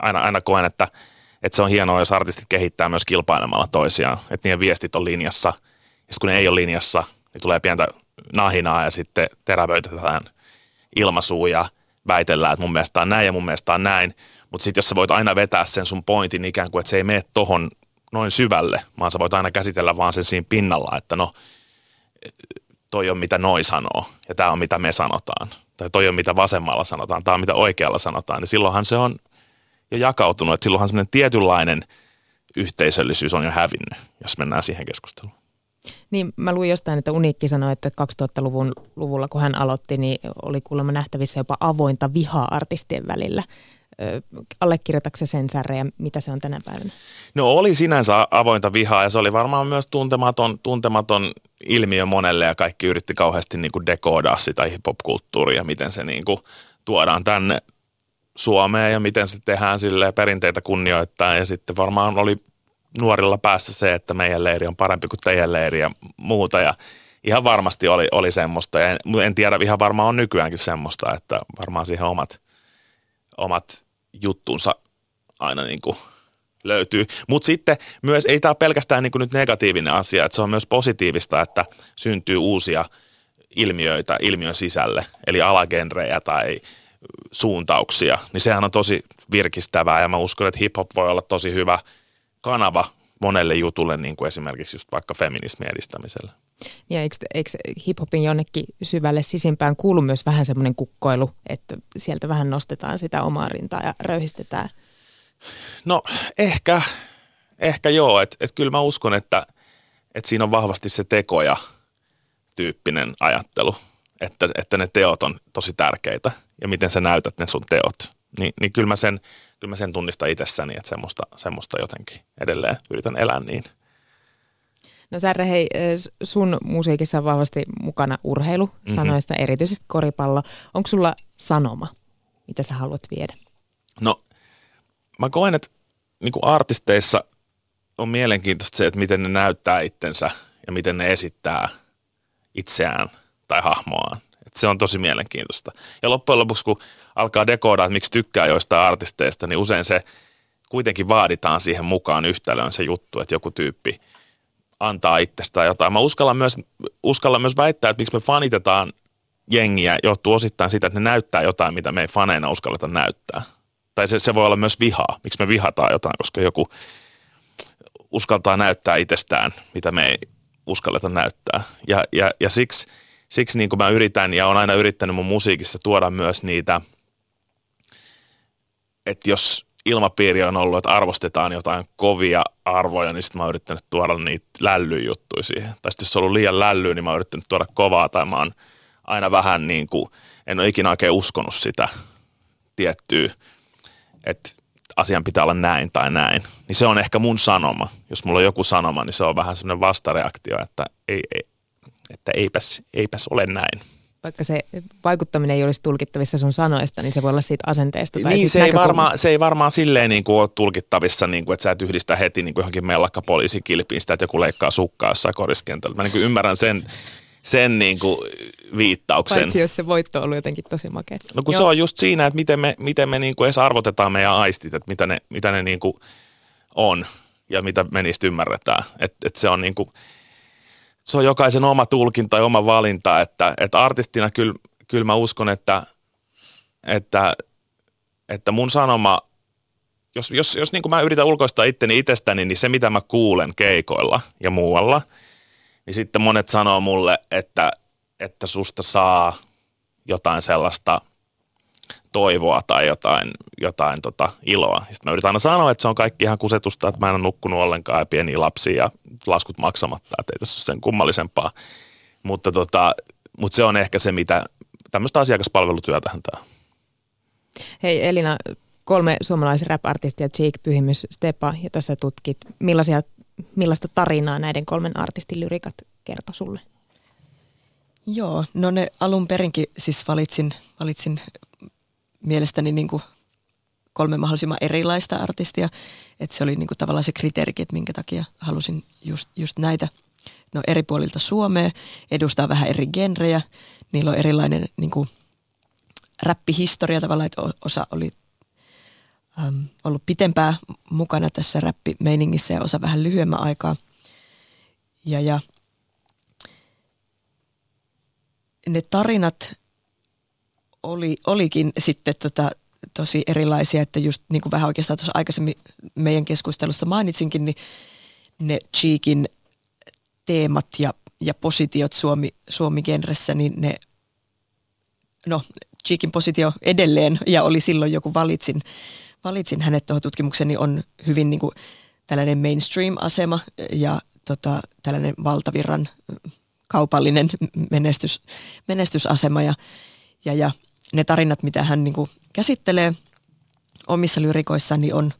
aina, aina koen, että, että se on hienoa, jos artistit kehittää myös kilpailemalla toisiaan. Että niiden viestit on linjassa. Ja sitten kun ne ei ole linjassa, niin tulee pientä nahinaa ja sitten terävöitetään ilmaisua ja väitellään, että mun mielestä on näin ja mun mielestä on näin. Mutta sitten jos sä voit aina vetää sen sun pointin ikään kuin, että se ei mene tohon noin syvälle, vaan sä voit aina käsitellä vaan sen siinä pinnalla, että no toi on mitä noi sanoo ja tämä on mitä me sanotaan. Tai toi on mitä vasemmalla sanotaan, tämä on mitä oikealla sanotaan. Niin silloinhan se on jo jakautunut, että silloinhan semmoinen tietynlainen yhteisöllisyys on jo hävinnyt, jos mennään siihen keskusteluun. Niin, mä luin jostain, että Uniikki sanoi, että 2000-luvun luvulla, kun hän aloitti, niin oli kuulemma nähtävissä jopa avointa vihaa artistien välillä. Allekirjoitatko sen särre ja mitä se on tänä päivänä? No oli sinänsä avointa vihaa ja se oli varmaan myös tuntematon, tuntematon ilmiö monelle ja kaikki yritti kauheasti niin kuin dekoodaa sitä hip-hop-kulttuuria, miten se niin kuin tuodaan tänne Suomeen ja miten se tehdään sille perinteitä kunnioittaa ja sitten varmaan oli nuorilla päässä se, että meidän leiri on parempi kuin teidän leiri ja muuta. Ja ihan varmasti oli, oli semmoista. Ja en, en tiedä, ihan varmaan on nykyäänkin semmoista, että varmaan siihen omat, omat juttunsa aina niin kuin löytyy. Mutta sitten myös ei tämä pelkästään niin kuin nyt negatiivinen asia, että se on myös positiivista, että syntyy uusia ilmiöitä ilmiön sisälle, eli alagenrejä tai suuntauksia, niin sehän on tosi virkistävää ja mä uskon, että hip-hop voi olla tosi hyvä kanava monelle jutulle, niin kuin esimerkiksi just vaikka feminismin edistämiselle. Ja eikö, eikö hiphopin jonnekin syvälle sisimpään kuulu myös vähän semmoinen kukkoilu, että sieltä vähän nostetaan sitä omaa rintaa ja röyhistetään? No ehkä, ehkä joo, että et kyllä mä uskon, että et siinä on vahvasti se tekoja tyyppinen ajattelu, että, että ne teot on tosi tärkeitä ja miten sä näytät ne sun teot. Ni, niin kyllä mä sen, kyllä mä sen tunnistan itsessäni, että semmoista, semmoista jotenkin edelleen yritän elää niin. No Särre, hei, sun musiikissa on vahvasti mukana urheilu, mm-hmm. sanoista erityisesti koripallo. Onko sulla sanoma, mitä sä haluat viedä? No mä koen, että niin kuin artisteissa on mielenkiintoista se, että miten ne näyttää itsensä ja miten ne esittää itseään tai hahmoaan. Se on tosi mielenkiintoista. Ja loppujen lopuksi, kun alkaa dekoodaa, että miksi tykkää joistain artisteista, niin usein se kuitenkin vaaditaan siihen mukaan yhtälöön se juttu, että joku tyyppi antaa itsestään jotain. Mä uskallan myös, uskallan myös väittää, että miksi me fanitetaan jengiä, johtuu osittain siitä, että ne näyttää jotain, mitä me ei faneina uskalleta näyttää tai se, se voi olla myös vihaa. Miksi me vihataan jotain, koska joku uskaltaa näyttää itsestään, mitä me ei uskalleta näyttää. Ja, ja, ja siksi, siksi niin kuin mä yritän ja olen aina yrittänyt mun musiikissa tuoda myös niitä, että jos ilmapiiri on ollut, että arvostetaan jotain kovia arvoja, niin sitten mä oon yrittänyt tuoda niitä lällyjuttuja siihen. Tai sitten jos on ollut liian lällyä, niin mä oon yrittänyt tuoda kovaa tai mä oon aina vähän niin kuin, en ole ikinä oikein uskonut sitä tiettyä että asian pitää olla näin tai näin, niin se on ehkä mun sanoma. Jos mulla on joku sanoma, niin se on vähän semmoinen vastareaktio, että, ei, ei, että eipäs, eipäs ole näin. Vaikka se vaikuttaminen ei olisi tulkittavissa sun sanoista, niin se voi olla siitä asenteesta tai niin, se ei, varmaan, se ei varmaan silleen niin kuin ole tulkittavissa, niin kuin, että sä et yhdistä heti niin kuin johonkin mellakka poliisikilpiin sitä, että joku leikkaa sukkaa jossain koriskentällä. Mä niin kuin ymmärrän sen, sen niin kuin viittauksen. Paitsi jos se voitto on ollut jotenkin tosi makea. No kun Joo. se on just siinä, että miten me, miten me niin kuin edes arvotetaan meidän aistit, että mitä ne, mitä ne niin kuin on ja mitä me niistä ymmärretään. Että et se on niin kuin, se on jokaisen oma tulkinta ja oma valinta, että, että artistina kyllä, kyllä mä uskon, että, että, että mun sanoma, jos, jos, jos niin kuin mä yritän ulkoistaa itteni itsestäni, niin se mitä mä kuulen keikoilla ja muualla, niin sitten monet sanoo mulle, että, että susta saa jotain sellaista toivoa tai jotain, jotain tota iloa. Sitten mä yritän aina sanoa, että se on kaikki ihan kusetusta, että mä en ole nukkunut ollenkaan ja pieniä lapsia ja laskut maksamatta, että ei tässä ole sen kummallisempaa. Mutta, tota, mutta se on ehkä se, mitä tämmöistä asiakaspalvelutyötähän tämä Hei Elina, kolme suomalaisen rap-artistia, Jake, Pyhimys, Stepa, ja tässä tutkit, millaisia, millaista tarinaa näiden kolmen artistin lyrikat kertoi sulle? Joo, no ne alun perinkin siis valitsin, valitsin mielestäni niin kuin kolme mahdollisimman erilaista artistia. Että se oli niin kuin tavallaan se kriteerikin, että minkä takia halusin just, just näitä. No eri puolilta Suomea, edustaa vähän eri genrejä. Niillä on erilainen niin kuin räppihistoria tavallaan, että osa oli äm, ollut pitempää mukana tässä räppimeiningissä ja osa vähän lyhyemmän aikaa. Ja, ja ne tarinat oli, olikin sitten tota, tosi erilaisia, että just niin kuin vähän oikeastaan tuossa aikaisemmin meidän keskustelussa mainitsinkin, niin ne Cheekin teemat ja, ja positiot Suomi, Suomi-genressä, niin ne, no Cheekin positio edelleen, ja oli silloin joku valitsin, valitsin hänet tuohon tutkimukseen, niin on hyvin niin kuin tällainen mainstream-asema ja tota, tällainen valtavirran kaupallinen menestys, menestysasema ja, ja, ja ne tarinat, mitä hän niin kuin käsittelee omissa lyrikoissaan, niin on,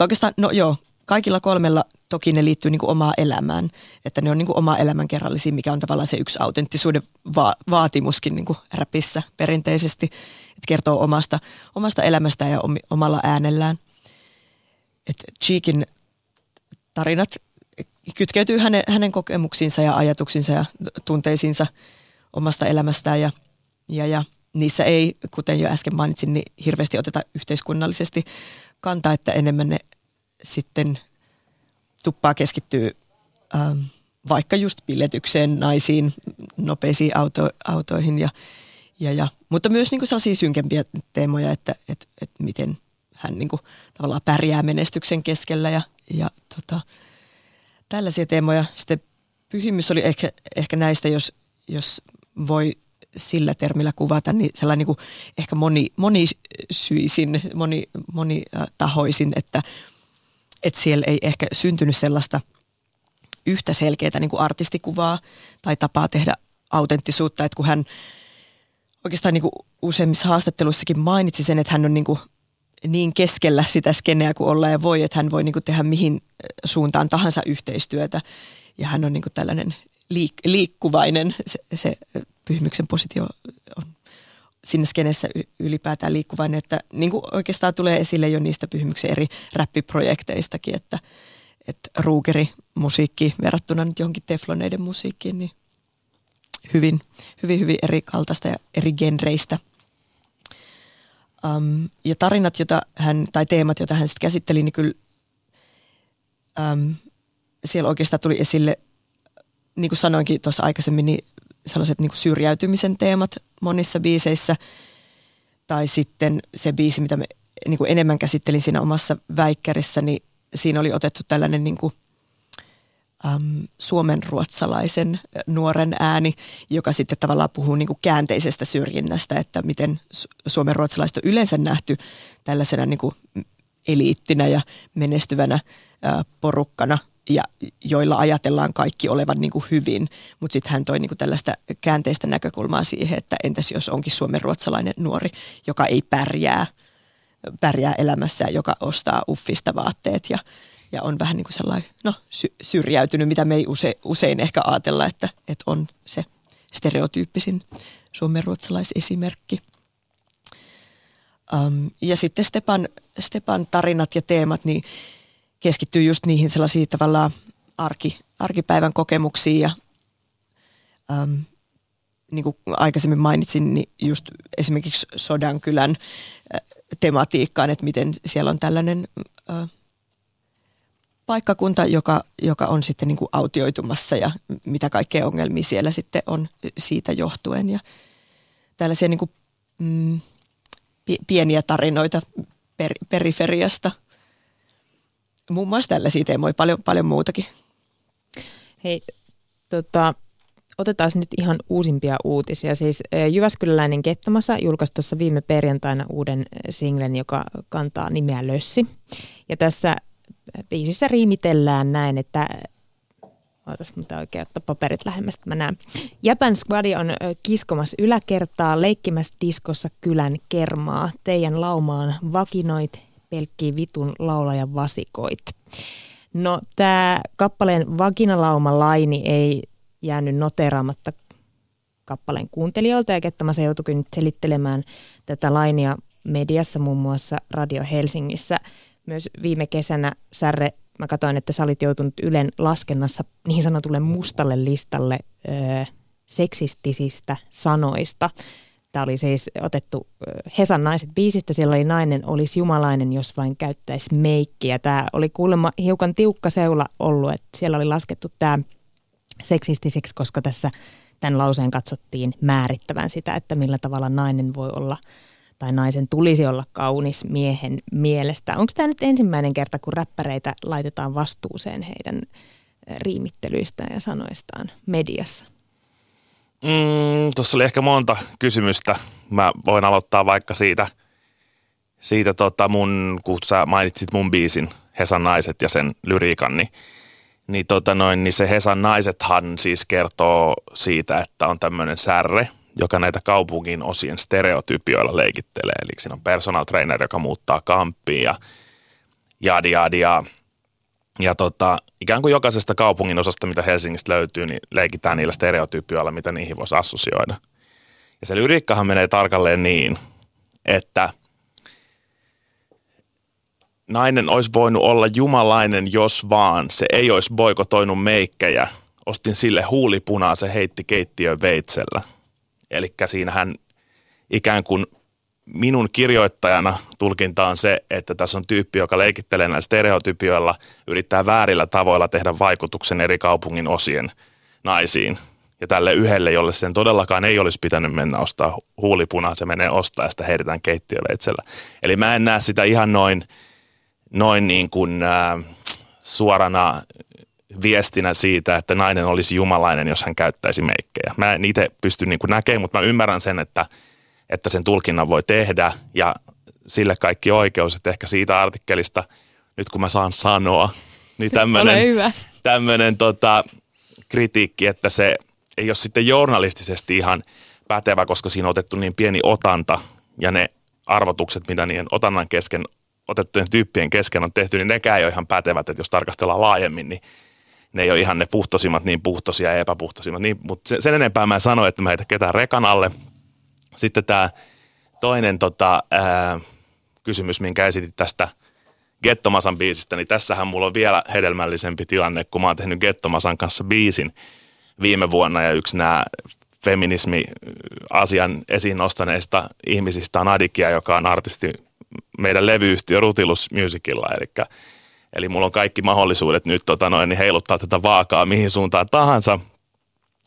oikeastaan, no joo, kaikilla kolmella toki ne liittyy niin kuin omaan elämään, että ne on niin kuin oma elämänkerrallisia, mikä on tavallaan se yksi autenttisuuden va- vaatimuskin niin kuin räpissä perinteisesti, että kertoo omasta, omasta elämästä ja om- omalla äänellään. että Cheekin tarinat kytkeytyy hänen, hänen kokemuksiinsa ja ajatuksiinsa ja tunteisiinsa omasta elämästään ja, ja, ja niissä ei, kuten jo äsken mainitsin, niin hirveästi oteta yhteiskunnallisesti kantaa, että enemmän ne sitten tuppaa keskittyy ähm, vaikka just piletykseen, naisiin, nopeisiin auto, autoihin ja, ja, ja, mutta myös niin kuin sellaisia synkempiä teemoja, että, että, että miten hän niin kuin tavallaan pärjää menestyksen keskellä ja, ja tota, tällaisia teemoja. Sitten pyhimys oli ehkä, ehkä näistä, jos, jos voi sillä termillä kuvata, niin sellainen niin kuin ehkä moni, monisyisin, moni, monitahoisin, että, että siellä ei ehkä syntynyt sellaista yhtä selkeää niin kuin artistikuvaa tai tapaa tehdä autenttisuutta, että kun hän oikeastaan niin kuin useimmissa haastatteluissakin mainitsi sen, että hän on niin, kuin niin keskellä sitä skeneä kuin olla ja voi, että hän voi niin kuin tehdä mihin suuntaan tahansa yhteistyötä. Ja hän on niin kuin tällainen liik- liikkuvainen, se, se pyhimyksen positio on sinne skenessä ylipäätään liikkuvainen, että niin kuin oikeastaan tulee esille jo niistä pyhimyksen eri räppiprojekteistakin, että, että ruukeri musiikki verrattuna nyt johonkin tefloneiden musiikkiin, niin hyvin, hyvin, hyvin eri kaltaista ja eri genreistä. Um, ja tarinat, jota hän, tai teemat, joita hän sitten käsitteli, niin kyllä um, siellä oikeastaan tuli esille, niin kuin sanoinkin tuossa aikaisemmin, niin sellaiset niin kuin syrjäytymisen teemat monissa biiseissä. Tai sitten se biisi, mitä me niin kuin enemmän käsittelin siinä omassa väikkärissä, niin siinä oli otettu tällainen niin kuin, äm, suomen-ruotsalaisen nuoren ääni, joka sitten tavallaan puhuu niin kuin käänteisestä syrjinnästä, että miten suomen-ruotsalaiset on yleensä nähty tällaisena niin kuin eliittinä ja menestyvänä ää, porukkana – ja joilla ajatellaan kaikki olevan niin kuin hyvin, mutta sitten hän toi niin kuin tällaista käänteistä näkökulmaa siihen, että entäs jos onkin suomen-ruotsalainen nuori, joka ei pärjää, pärjää elämässä, joka ostaa uffista vaatteet ja, ja on vähän niin kuin sellainen no, sy- syrjäytynyt, mitä me ei use, usein ehkä ajatella, että, että on se stereotyyppisin suomen-ruotsalaisesimerkki. Um, ja sitten Stepan, Stepan tarinat ja teemat, niin keskittyy just niihin sellaisiin tavallaan arki, arkipäivän kokemuksiin ja äm, niin kuin aikaisemmin mainitsin, niin just esimerkiksi Sodankylän äh, tematiikkaan, että miten siellä on tällainen äh, paikkakunta, joka, joka on sitten niin kuin autioitumassa ja mitä kaikkea ongelmia siellä sitten on siitä johtuen. Ja tällaisia niin kuin, mm, pieniä tarinoita per, periferiasta. Muun muassa tällaisia teemoja, paljon, paljon muutakin. Hei, tota, otetaan nyt ihan uusimpia uutisia. Siis Jyväskyläläinen Kettomassa julkaisi tuossa viime perjantaina uuden singlen, joka kantaa nimeä Lössi. Ja tässä biisissä riimitellään näin, että Ootas, mutta oikein ottaa paperit lähemmäs, mä näen. Japan Squadi on kiskomassa yläkertaa, leikkimässä diskossa kylän kermaa. Teidän laumaan vakinoit, pelkkii vitun laulajan vasikoit. No tämä kappaleen vaginalauma laini ei jäänyt noteraamatta kappaleen kuuntelijoilta ja Kettamassa joutuikin nyt selittelemään tätä lainia mediassa muun muassa Radio Helsingissä. Myös viime kesänä Särre, mä katsoin, että sä olit joutunut Ylen laskennassa niin sanotulle mustalle listalle öö, seksistisistä sanoista. Tämä oli siis otettu Hesan naiset biisistä, siellä oli nainen olisi jumalainen, jos vain käyttäisi meikkiä. Tämä oli kuulemma hiukan tiukka seula ollut, että siellä oli laskettu tämä seksistiseksi, koska tässä tämän lauseen katsottiin määrittävän sitä, että millä tavalla nainen voi olla tai naisen tulisi olla kaunis miehen mielestä. Onko tämä nyt ensimmäinen kerta, kun räppäreitä laitetaan vastuuseen heidän riimittelyistään ja sanoistaan mediassa? Mm, Tuossa oli ehkä monta kysymystä. Mä voin aloittaa vaikka siitä, siitä tota mun, kun sä mainitsit mun biisin Hesan naiset ja sen lyriikan, niin, niin, tota noin, niin se Hesan naisethan siis kertoo siitä, että on tämmöinen särre, joka näitä kaupungin osien stereotypioilla leikittelee. Eli siinä on personal trainer, joka muuttaa kamppiin ja jadi jadi ja ja tota, ikään kuin jokaisesta kaupungin osasta, mitä Helsingistä löytyy, niin leikitään niillä stereotypioilla, mitä niihin voisi assosioida. Ja se lyriikkahan menee tarkalleen niin, että nainen olisi voinut olla jumalainen, jos vaan se ei olisi boikotoinut meikkejä. Ostin sille huulipunaa, se heitti keittiön veitsellä. Eli siinähän ikään kuin minun kirjoittajana tulkinta on se, että tässä on tyyppi, joka leikittelee näillä stereotypioilla, yrittää väärillä tavoilla tehdä vaikutuksen eri kaupungin osien naisiin. Ja tälle yhdelle, jolle sen todellakaan ei olisi pitänyt mennä ostaa huulipunaa, se menee ostaa ja sitä heitetään keittiöveitsellä. Eli mä en näe sitä ihan noin, noin niin kuin äh, suorana viestinä siitä, että nainen olisi jumalainen, jos hän käyttäisi meikkejä. Mä en itse pysty niin näkemään, mutta mä ymmärrän sen, että – että sen tulkinnan voi tehdä ja sille kaikki oikeus, että ehkä siitä artikkelista, nyt kun mä saan sanoa, niin [laughs] tämmöinen, tota, kritiikki, että se ei ole sitten journalistisesti ihan pätevä, koska siinä on otettu niin pieni otanta ja ne arvotukset, mitä niiden otannan kesken, otettujen tyyppien kesken on tehty, niin nekään ei ole ihan pätevät, että jos tarkastellaan laajemmin, niin ne ei ole ihan ne puhtosimmat niin puhtosia ja epäpuhtosimmat. Niin, mutta sen enempää mä en sano, että mä heitä ketään rekan alle, sitten tämä toinen tota, ää, kysymys, minkä esitit tästä Gettomasan biisistä, niin tässähän mulla on vielä hedelmällisempi tilanne, kun mä oon tehnyt Gettomasan kanssa biisin viime vuonna ja yksi nämä feminismi-asian esiin nostaneista ihmisistä on Adikia, joka on artisti meidän levyyhtiö Rutilus Musicilla, eli, eli mulla on kaikki mahdollisuudet nyt tota noin, niin heiluttaa tätä vaakaa mihin suuntaan tahansa.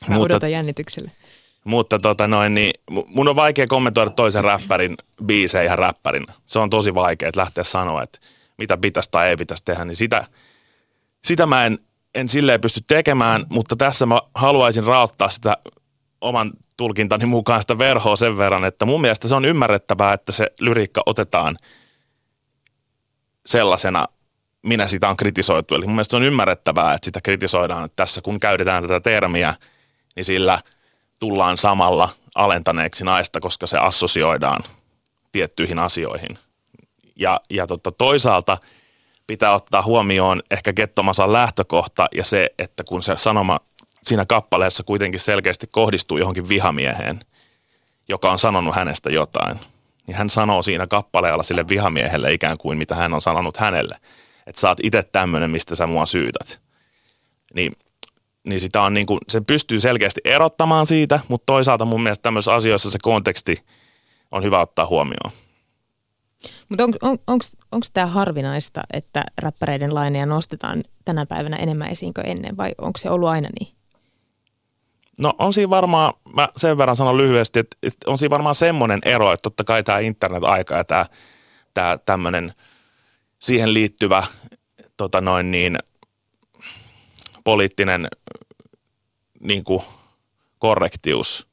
Mä Mutta, odotan jännityksellä. Mutta tota noin, niin mun on vaikea kommentoida toisen räppärin biisejä ihan räppärinä. Se on tosi vaikea, että lähteä sanoa, että mitä pitäisi tai ei pitäisi tehdä. Niin sitä, sitä mä en, en silleen pysty tekemään, mutta tässä mä haluaisin raottaa sitä oman tulkintani mukaan sitä verhoa sen verran, että mun mielestä se on ymmärrettävää, että se lyriikka otetaan sellaisena, minä sitä on kritisoitu. Eli mun mielestä se on ymmärrettävää, että sitä kritisoidaan, että tässä kun käytetään tätä termiä, niin sillä – tullaan samalla alentaneeksi naista, koska se assosioidaan tiettyihin asioihin. Ja, ja totta, toisaalta pitää ottaa huomioon ehkä Kettomasan lähtökohta ja se, että kun se sanoma siinä kappaleessa kuitenkin selkeästi kohdistuu johonkin vihamieheen, joka on sanonut hänestä jotain, niin hän sanoo siinä kappaleella sille vihamiehelle ikään kuin mitä hän on sanonut hänelle. Että sä oot itse tämmöinen, mistä sä mua syytät. Niin niin sitä on niin kuin, sen pystyy selkeästi erottamaan siitä, mutta toisaalta mun mielestä tämmöisissä asioissa se konteksti on hyvä ottaa huomioon. Mutta on, on, onko tämä harvinaista, että räppäreiden laineja nostetaan tänä päivänä enemmän esiin kuin ennen vai onko se ollut aina niin? No on siinä varmaan, mä sen verran sanon lyhyesti, että, että on siinä varmaan semmoinen ero, että totta kai tämä internet-aika ja tämä, tämä tämmöinen siihen liittyvä tota noin niin, poliittinen niin kuin korrektius,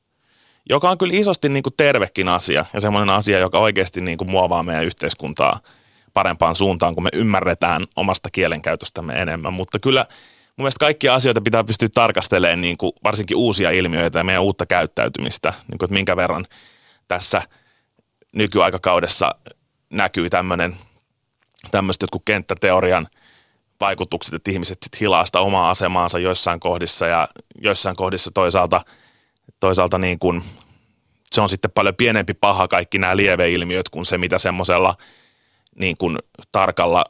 joka on kyllä isosti niin kuin tervekin asia ja semmoinen asia, joka oikeasti niin kuin muovaa meidän yhteiskuntaa parempaan suuntaan, kun me ymmärretään omasta kielenkäytöstämme enemmän. Mutta kyllä mun mielestä kaikkia asioita pitää pystyä tarkastelemaan, niin kuin varsinkin uusia ilmiöitä ja meidän uutta käyttäytymistä, niin kuin, että minkä verran tässä nykyaikakaudessa näkyy tämmöinen, tämmöiset jotkut kenttäteorian vaikutukset, että ihmiset sitten hilaa sitä omaa asemaansa joissain kohdissa ja joissain kohdissa toisaalta, toisaalta niin kuin, se on sitten paljon pienempi paha kaikki nämä lieveilmiöt kuin se, mitä semmoisella niin kuin tarkalla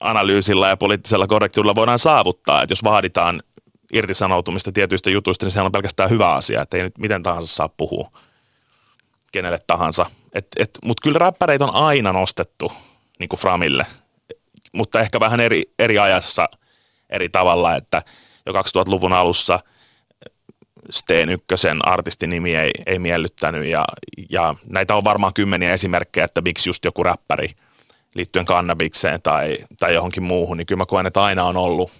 analyysillä ja poliittisella korrektiudella voidaan saavuttaa. Että jos vaaditaan irtisanoutumista tietyistä jutuista, niin se on pelkästään hyvä asia, että ei nyt miten tahansa saa puhua kenelle tahansa. Mutta kyllä räppäreitä on aina nostettu niin kuin Framille, mutta ehkä vähän eri, eri ajassa eri tavalla, että jo 2000-luvun alussa Steen Ykkösen artistinimi ei, ei miellyttänyt ja, ja näitä on varmaan kymmeniä esimerkkejä, että miksi just joku räppäri – liittyen kannabikseen tai, tai johonkin muuhun, niin kyllä mä koen, että aina on ollut,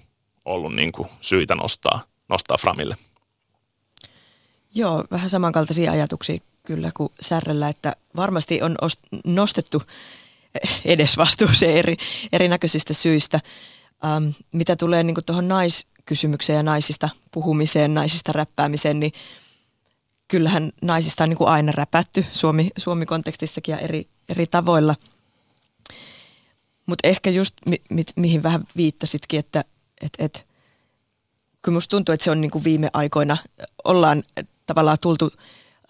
ollut niin kuin syitä nostaa, nostaa Framille. Joo, vähän samankaltaisia ajatuksia kyllä kuin Särrellä, että varmasti on nostettu edesvastuuseen eri, erinäköisistä syistä. Ähm, mitä tulee niin tuohon naiskysymykseen ja naisista puhumiseen, naisista räppäämiseen, niin kyllähän naisista on niin kuin aina räpätty Suomi, Suomi-kontekstissakin ja eri, eri tavoilla – mutta ehkä just mi, mi, mihin vähän viittasitkin, että et, et, kyllä musta tuntuu, että se on niinku viime aikoina, ollaan tavallaan tultu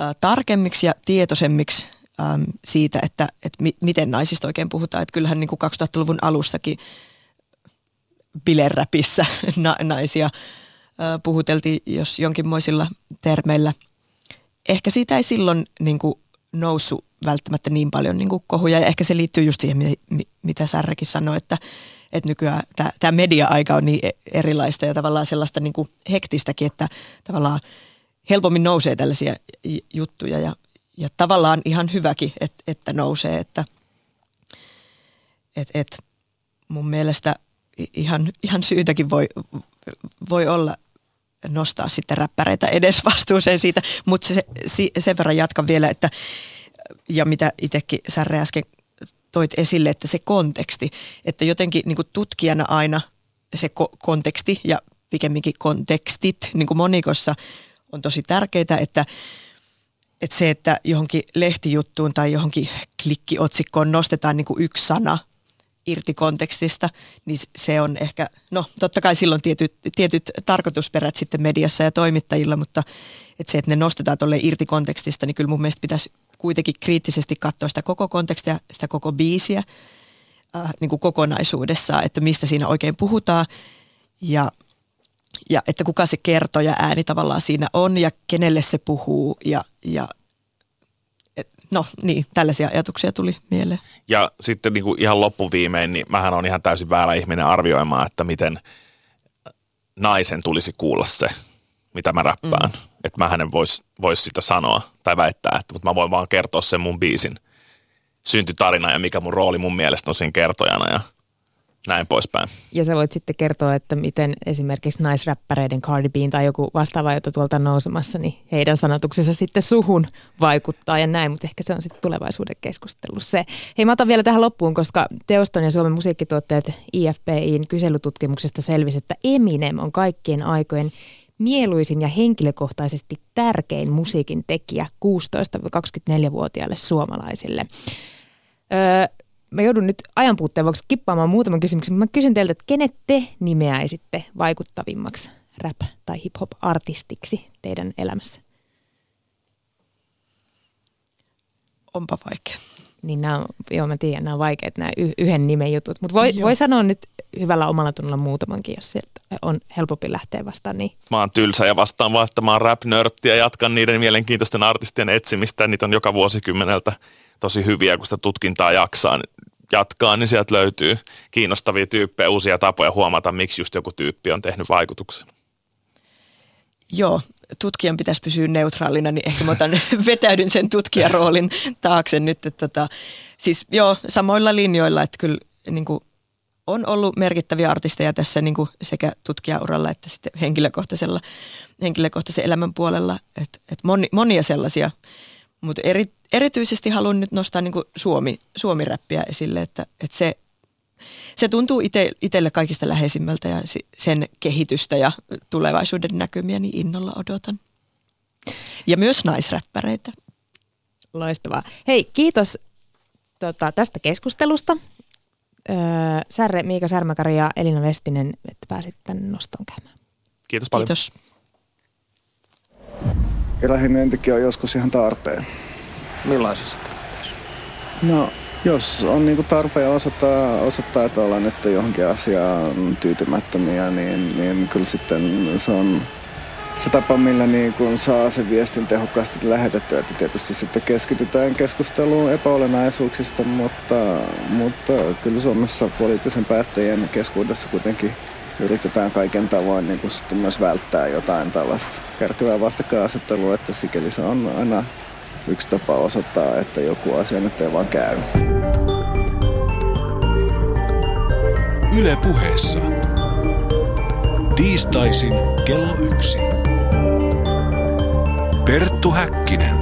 ä, tarkemmiksi ja tietoisemmiksi ä, siitä, että et mi, miten naisista oikein puhutaan. Että kyllähän niinku 2000-luvun alussakin bileräpissä [laughs] na, naisia ä, puhuteltiin jos jonkinmoisilla termeillä. Ehkä siitä ei silloin niinku noussut välttämättä niin paljon niin kuin kohuja. Ja ehkä se liittyy just siihen, mitä Särrekin sanoi, että, että nykyään tämä media-aika on niin e-, erilaista ja tavallaan sellaista niin kuin hektistäkin, että tavallaan helpommin nousee tällaisia juttuja ja, ja tavallaan ihan hyväkin, että, että nousee, että et, et mun mielestä ihan, ihan syytäkin voi, voi olla nostaa sitten räppäreitä edes [laughs] vastuuseen siitä, mutta se, se, sen verran jatkan vielä, että ja mitä itsekin Särre äsken toit esille, että se konteksti, että jotenkin niin tutkijana aina se ko- konteksti ja pikemminkin kontekstit, niin monikossa on tosi tärkeää, että, että se, että johonkin lehtijuttuun tai johonkin klikkiotsikkoon nostetaan niin kuin yksi sana irti kontekstista, niin se on ehkä, no totta kai silloin tietyt, tietyt tarkoitusperät sitten mediassa ja toimittajilla, mutta että se, että ne nostetaan tuolle irti kontekstista, niin kyllä mun mielestä pitäisi kuitenkin kriittisesti katsoa sitä koko kontekstia, sitä koko biisiä äh, niin kuin kokonaisuudessaan, että mistä siinä oikein puhutaan. Ja, ja että kuka se kertoja ääni tavallaan siinä on ja kenelle se puhuu ja, ja et, no niin, tällaisia ajatuksia tuli mieleen. Ja sitten niin kuin ihan loppuviimein, niin mähän on ihan täysin väärä ihminen arvioimaan, että miten naisen tulisi kuulla se, mitä mä räppään. Mm että mä hänen voisi vois sitä sanoa tai väittää, että, mutta mä voin vaan kertoa sen mun biisin syntytarina ja mikä mun rooli mun mielestä on siinä kertojana ja näin poispäin. Ja sä voit sitten kertoa, että miten esimerkiksi naisräppäreiden Cardi Bean tai joku vastaava, jota tuolta nousemassa, niin heidän sanotuksensa sitten suhun vaikuttaa ja näin, mutta ehkä se on sitten tulevaisuuden keskustelu se. Hei mä otan vielä tähän loppuun, koska Teoston ja Suomen musiikkituotteet IFPIin kyselytutkimuksesta selvisi, että Eminem on kaikkien aikojen mieluisin ja henkilökohtaisesti tärkein musiikin tekijä 16-24-vuotiaille suomalaisille. Öö, mä joudun nyt ajanpuutteen vuoksi kippaamaan muutaman kysymyksen. Mä kysyn teiltä, että kenet te nimeäisitte vaikuttavimmaksi rap- tai hip-hop-artistiksi teidän elämässä? Onpa vaikea. Niin nämä on, joo mä tiedän, nämä on vaikeat nämä yhden nimen jutut. Mutta voi, voi sanoa nyt hyvällä omalla tunnolla muutamankin, jos sieltä on helpompi lähteä vastaan. Niin. Mä oon tylsä ja vastaan vaan, että mä oon rap-nörtti ja jatkan niiden mielenkiintoisten artistien etsimistä. Niitä on joka vuosikymmeneltä tosi hyviä, kun sitä tutkintaa jaksaa jatkaa, niin sieltä löytyy kiinnostavia tyyppejä, uusia tapoja huomata, miksi just joku tyyppi on tehnyt vaikutuksen. Joo, tutkijan pitäisi pysyä neutraalina, niin ehkä mä otan, [laughs] vetäydyn sen tutkijan roolin taakse nyt. Että tota, siis joo, samoilla linjoilla, että kyllä niin kuin, on ollut merkittäviä artisteja tässä niin kuin sekä tutkijauralla että sitten henkilökohtaisella, henkilökohtaisen elämän puolella. Että et moni, monia sellaisia, mutta eri, erityisesti haluan nyt nostaa niin kuin Suomi, Suomi-räppiä esille, että, että se se tuntuu ite, itselle kaikista läheisimmältä ja sen kehitystä ja tulevaisuuden näkymiä niin innolla odotan. Ja myös naisräppäreitä. Loistavaa. Hei, kiitos tota, tästä keskustelusta. Öö, Särre, Miika Särmäkari ja Elina Vestinen, että pääsit tänne nostoon käymään. Kiitos paljon. Kiitos. Eläinmyyntikin on joskus ihan tarpeen. Millaisessa tilanteessa? No, jos on niinku tarpeen osoittaa, osoittaa, että ollaan nyt johonkin asiaan tyytymättömiä, niin, niin kyllä sitten se on se tapa, millä niin kun saa sen viestin tehokkaasti lähetettyä, että tietysti sitten keskitytään keskusteluun epäolennaisuuksista, mutta, mutta kyllä Suomessa poliittisen päättäjien keskuudessa kuitenkin yritetään kaiken tavoin niin sitten myös välttää jotain tällaista kärkevää vastakkainasettelua, että sikäli se on aina yksi tapa osoittaa, että joku asia nyt ei vaan käy. Yle puheessa. Tiistaisin kello yksi. Perttu Häkkinen.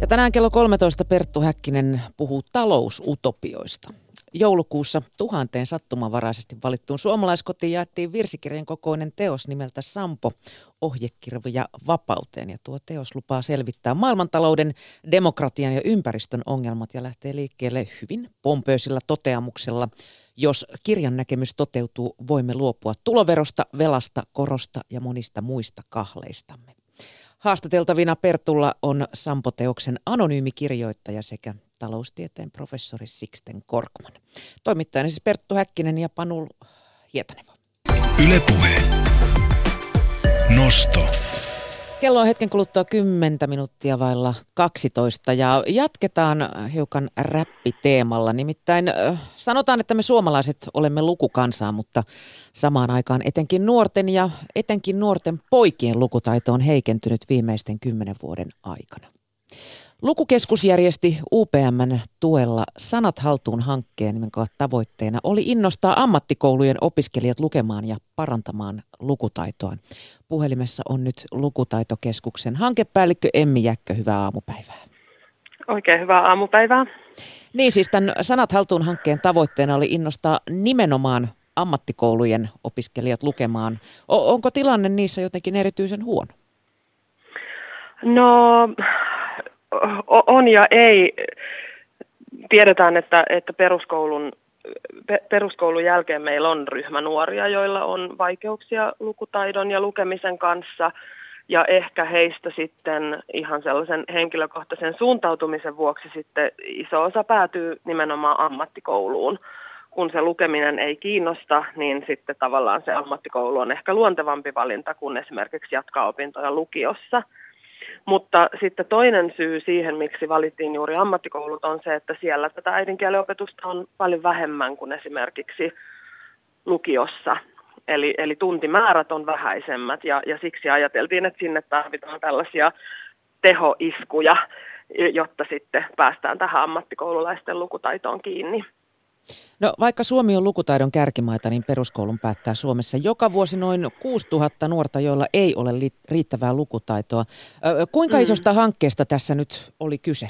Ja tänään kello 13 Perttu Häkkinen puhuu talousutopioista. Joulukuussa tuhanteen sattumanvaraisesti valittuun suomalaiskotiin jaettiin virsikirjan kokoinen teos nimeltä Sampo, ohjekirja vapauteen. Ja tuo teos lupaa selvittää maailmantalouden, demokratian ja ympäristön ongelmat ja lähtee liikkeelle hyvin pompöisillä toteamuksella. Jos kirjan näkemys toteutuu, voimme luopua tuloverosta, velasta, korosta ja monista muista kahleistamme. Haastateltavina Pertulla on Sampo-teoksen anonyymi kirjoittaja sekä taloustieteen professori Sixten Korkman. Toimittajana siis Perttu Häkkinen ja Panul Hietanevo. Ylepuhe. Nosto. Kello on hetken kuluttua 10 minuuttia vailla 12 ja jatketaan hiukan räppiteemalla. Nimittäin sanotaan, että me suomalaiset olemme lukukansaa, mutta samaan aikaan etenkin nuorten ja etenkin nuorten poikien lukutaito on heikentynyt viimeisten kymmenen vuoden aikana. Lukukeskus järjesti UPMn tuella Sanat haltuun hankkeen, jonka tavoitteena oli innostaa ammattikoulujen opiskelijat lukemaan ja parantamaan lukutaitoaan. Puhelimessa on nyt Lukutaitokeskuksen hankepäällikkö Emmi Jäkkö. Hyvää aamupäivää. Oikein hyvää aamupäivää. Niin siis tämän Sanat haltuun hankkeen tavoitteena oli innostaa nimenomaan ammattikoulujen opiskelijat lukemaan. O- onko tilanne niissä jotenkin erityisen huono? No on ja ei. Tiedetään, että, että peruskoulun, peruskoulun jälkeen meillä on ryhmä nuoria, joilla on vaikeuksia lukutaidon ja lukemisen kanssa. Ja ehkä heistä sitten ihan sellaisen henkilökohtaisen suuntautumisen vuoksi sitten iso osa päätyy nimenomaan ammattikouluun. Kun se lukeminen ei kiinnosta, niin sitten tavallaan se ammattikoulu on ehkä luontevampi valinta kuin esimerkiksi jatkaa opintoja lukiossa – mutta sitten toinen syy siihen, miksi valittiin juuri ammattikoulut, on se, että siellä tätä äidinkielen opetusta on paljon vähemmän kuin esimerkiksi lukiossa. Eli, eli tuntimäärät on vähäisemmät ja, ja siksi ajateltiin, että sinne tarvitaan tällaisia tehoiskuja, jotta sitten päästään tähän ammattikoululaisten lukutaitoon kiinni. No vaikka Suomi on lukutaidon kärkimaita, niin peruskoulun päättää Suomessa joka vuosi noin 6000 nuorta, joilla ei ole riittävää lukutaitoa. Kuinka mm. isosta hankkeesta tässä nyt oli kyse?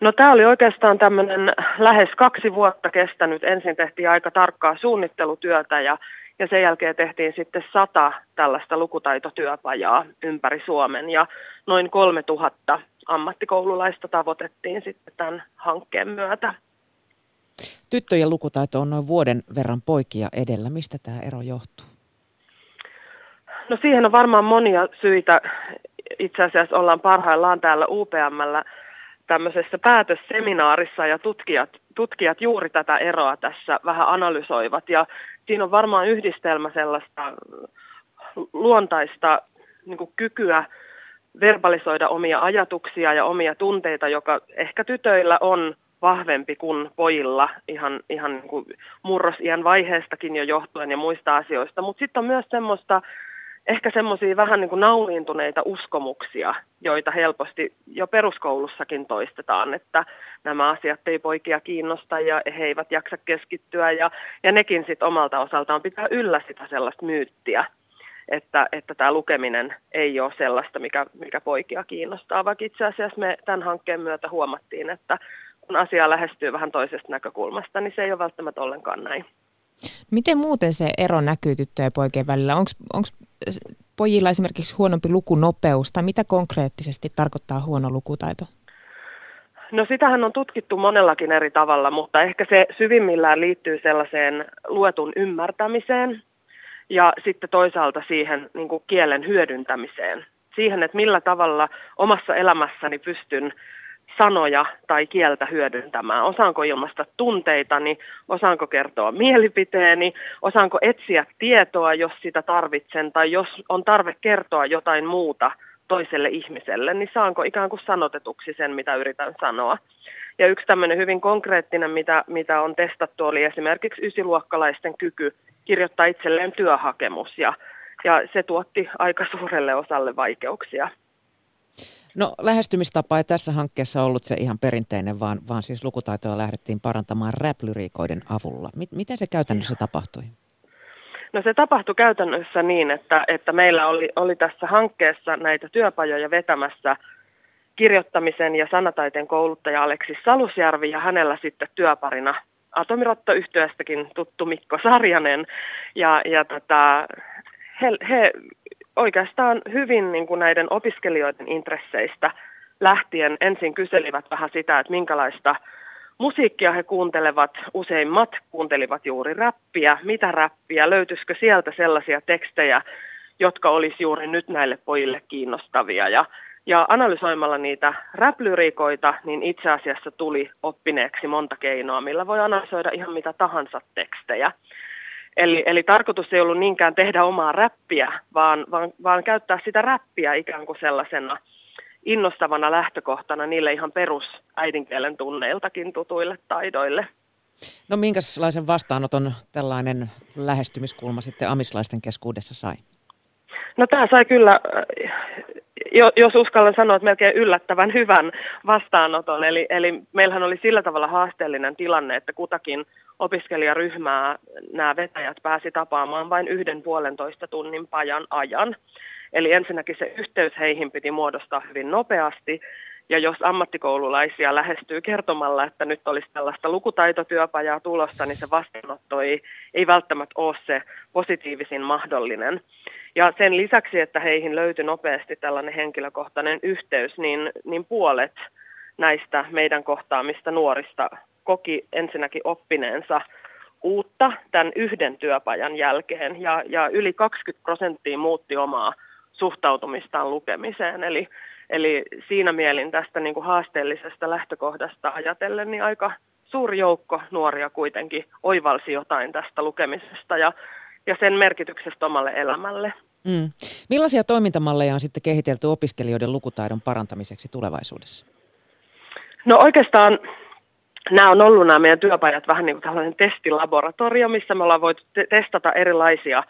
No tämä oli oikeastaan tämmöinen lähes kaksi vuotta kestänyt. Ensin tehtiin aika tarkkaa suunnittelutyötä ja, ja sen jälkeen tehtiin sitten sata tällaista lukutaitotyöpajaa ympäri Suomen ja noin 3000 ammattikoululaista tavoitettiin sitten tämän hankkeen myötä. Tyttöjen lukutaito on noin vuoden verran poikia edellä. Mistä tämä ero johtuu? No siihen on varmaan monia syitä. itse asiassa ollaan parhaillaan täällä UPMllä tämmöisessä päätösseminaarissa ja tutkijat, tutkijat juuri tätä eroa tässä vähän analysoivat. Ja siinä on varmaan yhdistelmä sellaista luontaista niin kykyä verbalisoida omia ajatuksia ja omia tunteita, joka ehkä tytöillä on vahvempi kuin pojilla ihan, ihan niin kuin murrosiän vaiheestakin jo johtuen ja muista asioista. Mutta sitten on myös semmoista, ehkä semmoisia vähän niin kuin nauliintuneita uskomuksia, joita helposti jo peruskoulussakin toistetaan, että nämä asiat ei poikia kiinnosta ja he eivät jaksa keskittyä ja, ja nekin sitten omalta osaltaan pitää yllä sitä sellaista myyttiä, että, että tämä lukeminen ei ole sellaista, mikä, mikä poikia kiinnostaa, vaikka itse asiassa me tämän hankkeen myötä huomattiin, että kun asia lähestyy vähän toisesta näkökulmasta, niin se ei ole välttämättä ollenkaan näin. Miten muuten se ero näkyy tyttöjen ja poikien välillä? Onko pojilla esimerkiksi huonompi lukunopeus tai mitä konkreettisesti tarkoittaa huono lukutaito? No sitähän on tutkittu monellakin eri tavalla, mutta ehkä se syvimmillään liittyy sellaiseen luetun ymmärtämiseen ja sitten toisaalta siihen niin kuin kielen hyödyntämiseen. Siihen, että millä tavalla omassa elämässäni pystyn sanoja tai kieltä hyödyntämään. Osaanko ilmaista tunteitani, osaanko kertoa mielipiteeni, osaanko etsiä tietoa, jos sitä tarvitsen, tai jos on tarve kertoa jotain muuta toiselle ihmiselle, niin saanko ikään kuin sanotetuksi sen, mitä yritän sanoa. Ja yksi tämmöinen hyvin konkreettinen, mitä, mitä on testattu, oli esimerkiksi ysiluokkalaisten kyky kirjoittaa itselleen työhakemus, ja, ja se tuotti aika suurelle osalle vaikeuksia. No lähestymistapa ei tässä hankkeessa ollut se ihan perinteinen, vaan, vaan siis lukutaitoa lähdettiin parantamaan räplyriikoiden avulla. Miten se käytännössä tapahtui? No se tapahtui käytännössä niin, että, että meillä oli, oli tässä hankkeessa näitä työpajoja vetämässä kirjoittamisen ja sanataiteen kouluttaja Aleksis Salusjärvi ja hänellä sitten työparina Atomirotta-yhtiöstäkin tuttu Mikko Sarjanen. Ja, ja tota, he, he oikeastaan hyvin niin kuin näiden opiskelijoiden intresseistä lähtien ensin kyselivät vähän sitä, että minkälaista musiikkia he kuuntelevat. Useimmat kuuntelivat juuri räppiä. Mitä räppiä? Löytyisikö sieltä sellaisia tekstejä, jotka olisi juuri nyt näille pojille kiinnostavia? Ja, ja analysoimalla niitä räplyriikoita, niin itse asiassa tuli oppineeksi monta keinoa, millä voi analysoida ihan mitä tahansa tekstejä. Eli, eli tarkoitus ei ollut niinkään tehdä omaa räppiä, vaan, vaan, vaan käyttää sitä räppiä ikään kuin sellaisena innostavana lähtökohtana niille ihan perus äidinkielen tunneiltakin tutuille taidoille. No minkälaisen vastaanoton tällainen lähestymiskulma sitten amislaisten keskuudessa sai? No tämä sai kyllä jos uskallan sanoa, että melkein yllättävän hyvän vastaanoton. Eli, eli meillähän oli sillä tavalla haasteellinen tilanne, että kutakin opiskelijaryhmää nämä vetäjät pääsi tapaamaan vain yhden puolentoista tunnin pajan ajan. Eli ensinnäkin se yhteys heihin piti muodostaa hyvin nopeasti, ja jos ammattikoululaisia lähestyy kertomalla, että nyt olisi tällaista lukutaitotyöpajaa tulossa, niin se vastaanotto ei, ei välttämättä ole se positiivisin mahdollinen. Ja sen lisäksi, että heihin löytyi nopeasti tällainen henkilökohtainen yhteys, niin, niin puolet näistä meidän kohtaamista nuorista koki ensinnäkin oppineensa uutta tämän yhden työpajan jälkeen ja, ja yli 20 prosenttia muutti omaa suhtautumistaan lukemiseen. Eli, eli siinä mielin tästä niin kuin haasteellisesta lähtökohdasta ajatellen niin aika suuri joukko nuoria kuitenkin oivalsi jotain tästä lukemisesta ja ja sen merkityksestä omalle elämälle. Mm. Millaisia toimintamalleja on sitten kehitelty opiskelijoiden lukutaidon parantamiseksi tulevaisuudessa? No oikeastaan nämä on ollut nämä meidän työpajat vähän niin kuin tällainen testilaboratorio, missä me ollaan voitu te- testata erilaisia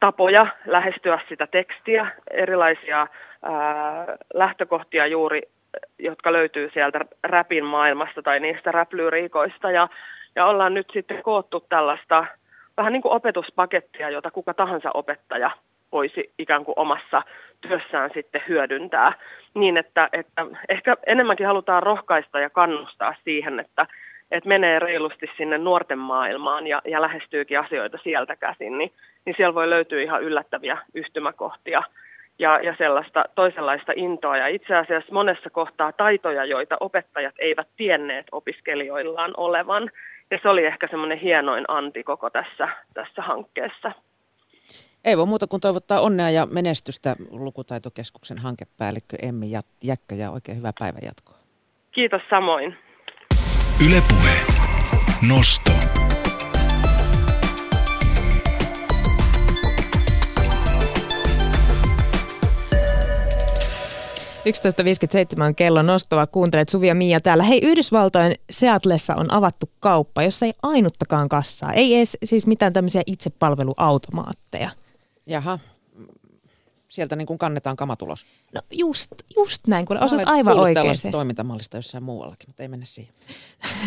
tapoja lähestyä sitä tekstiä, erilaisia ää, lähtökohtia juuri, jotka löytyy sieltä räpin maailmasta tai niistä räplyriikoista. Ja, ja ollaan nyt sitten koottu tällaista vähän niin kuin opetuspakettia, jota kuka tahansa opettaja voisi ikään kuin omassa työssään sitten hyödyntää. Niin, että, että ehkä enemmänkin halutaan rohkaista ja kannustaa siihen, että, että menee reilusti sinne nuorten maailmaan ja, ja lähestyykin asioita sieltä käsin, niin, niin siellä voi löytyä ihan yllättäviä yhtymäkohtia ja, ja sellaista toisenlaista intoa. Ja itse asiassa monessa kohtaa taitoja, joita opettajat eivät tienneet opiskelijoillaan olevan. Ja se oli ehkä semmoinen hienoin anti koko tässä, tässä hankkeessa. Ei voi muuta kuin toivottaa onnea ja menestystä lukutaitokeskuksen hankepäällikkö Emmi Jäkkö ja oikein hyvää päivänjatkoa. Kiitos samoin. Ylepuhe. Nosto. 11.57 on kello nostava. Kuuntelet Suvia Mia täällä. Hei, Yhdysvaltojen Seatlessa on avattu kauppa, jossa ei ainuttakaan kassaa. Ei edes siis mitään tämmöisiä itsepalveluautomaatteja. Jaha, sieltä niin kuin kannetaan kamatulos. No just, just näin, kun osat aivan oikein. toimintamallista jossain muuallakin, mutta ei mennä siihen.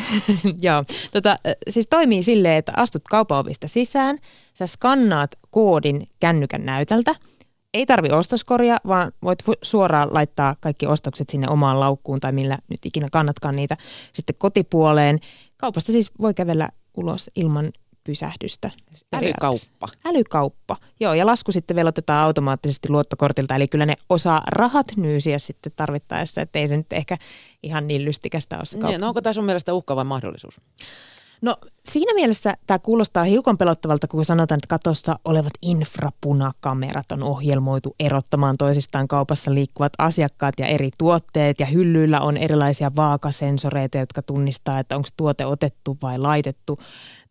[laughs] Joo, tota, siis toimii silleen, että astut kaupaovista sisään, sä skannaat koodin kännykän näytältä – ei tarvi ostoskoria, vaan voit suoraan laittaa kaikki ostokset sinne omaan laukkuun tai millä nyt ikinä kannatkaan niitä sitten kotipuoleen. Kaupasta siis voi kävellä ulos ilman pysähdystä. Älykauppa. Älykauppa. Joo, ja lasku sitten velotetaan automaattisesti luottokortilta, eli kyllä ne osaa rahat nyysiä sitten tarvittaessa, että ei se nyt ehkä ihan niin lystikästä ole se kauppa. Niin, no onko tämä sun mielestä uhkaava mahdollisuus? No siinä mielessä tämä kuulostaa hiukan pelottavalta, kun sanotaan, että katossa olevat infrapunakamerat on ohjelmoitu erottamaan toisistaan kaupassa liikkuvat asiakkaat ja eri tuotteet. Ja hyllyillä on erilaisia vaakasensoreita, jotka tunnistaa, että onko tuote otettu vai laitettu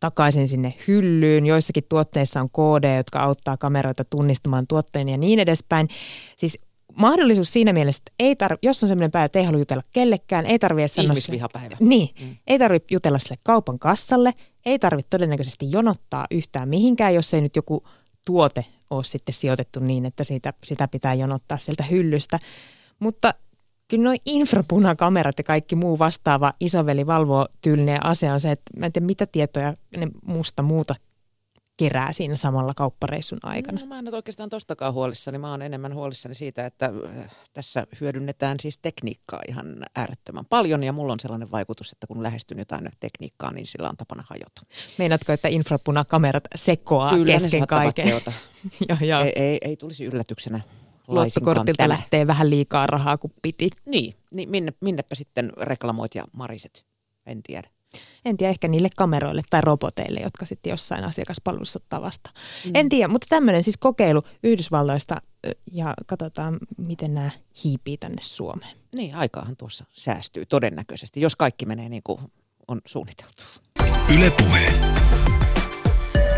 takaisin sinne hyllyyn. Joissakin tuotteissa on koodeja, jotka auttaa kameroita tunnistamaan tuotteen ja niin edespäin. Siis mahdollisuus siinä mielessä, että ei tarvi, jos on sellainen päivä, että ei halua jutella kellekään, ei tarvitse sanoa... Ihmisvihapäivä. Niin, mm. ei tarvitse jutella sille kaupan kassalle, ei tarvitse todennäköisesti jonottaa yhtään mihinkään, jos ei nyt joku tuote ole sitten sijoitettu niin, että siitä, sitä pitää jonottaa sieltä hyllystä. Mutta kyllä nuo infrapunakamerat ja kaikki muu vastaava isoveli valvoo tyylinen asia on se, että mä en tiedä mitä tietoja ne musta muuta kerää siinä samalla kauppareissun aikana? No, mä en ole oikeastaan tostakaan huolissani. Mä oon enemmän huolissani siitä, että äh, tässä hyödynnetään siis tekniikkaa ihan äärettömän paljon. Ja mulla on sellainen vaikutus, että kun lähestyn jotain tekniikkaa, niin sillä on tapana hajota. Meinaatko, että infrapunakamerat sekoaa Kyllä, kesken kaiken? [laughs] joo, joo. Ei, ei, ei tulisi yllätyksenä Luottokortilta lähtee vähän liikaa rahaa kuin piti. Niin, niin minne, minnepä sitten reklamoit ja mariset, en tiedä. En tiedä, ehkä niille kameroille tai roboteille, jotka sitten jossain asiakaspalvelussa ottaa vastaan. Mm. En tiedä, mutta tämmöinen siis kokeilu Yhdysvalloista ja katsotaan, miten nämä hiipii tänne Suomeen. Niin, aikaahan tuossa säästyy todennäköisesti, jos kaikki menee niin kuin on suunniteltu. Ylepuhe.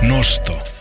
Nosto.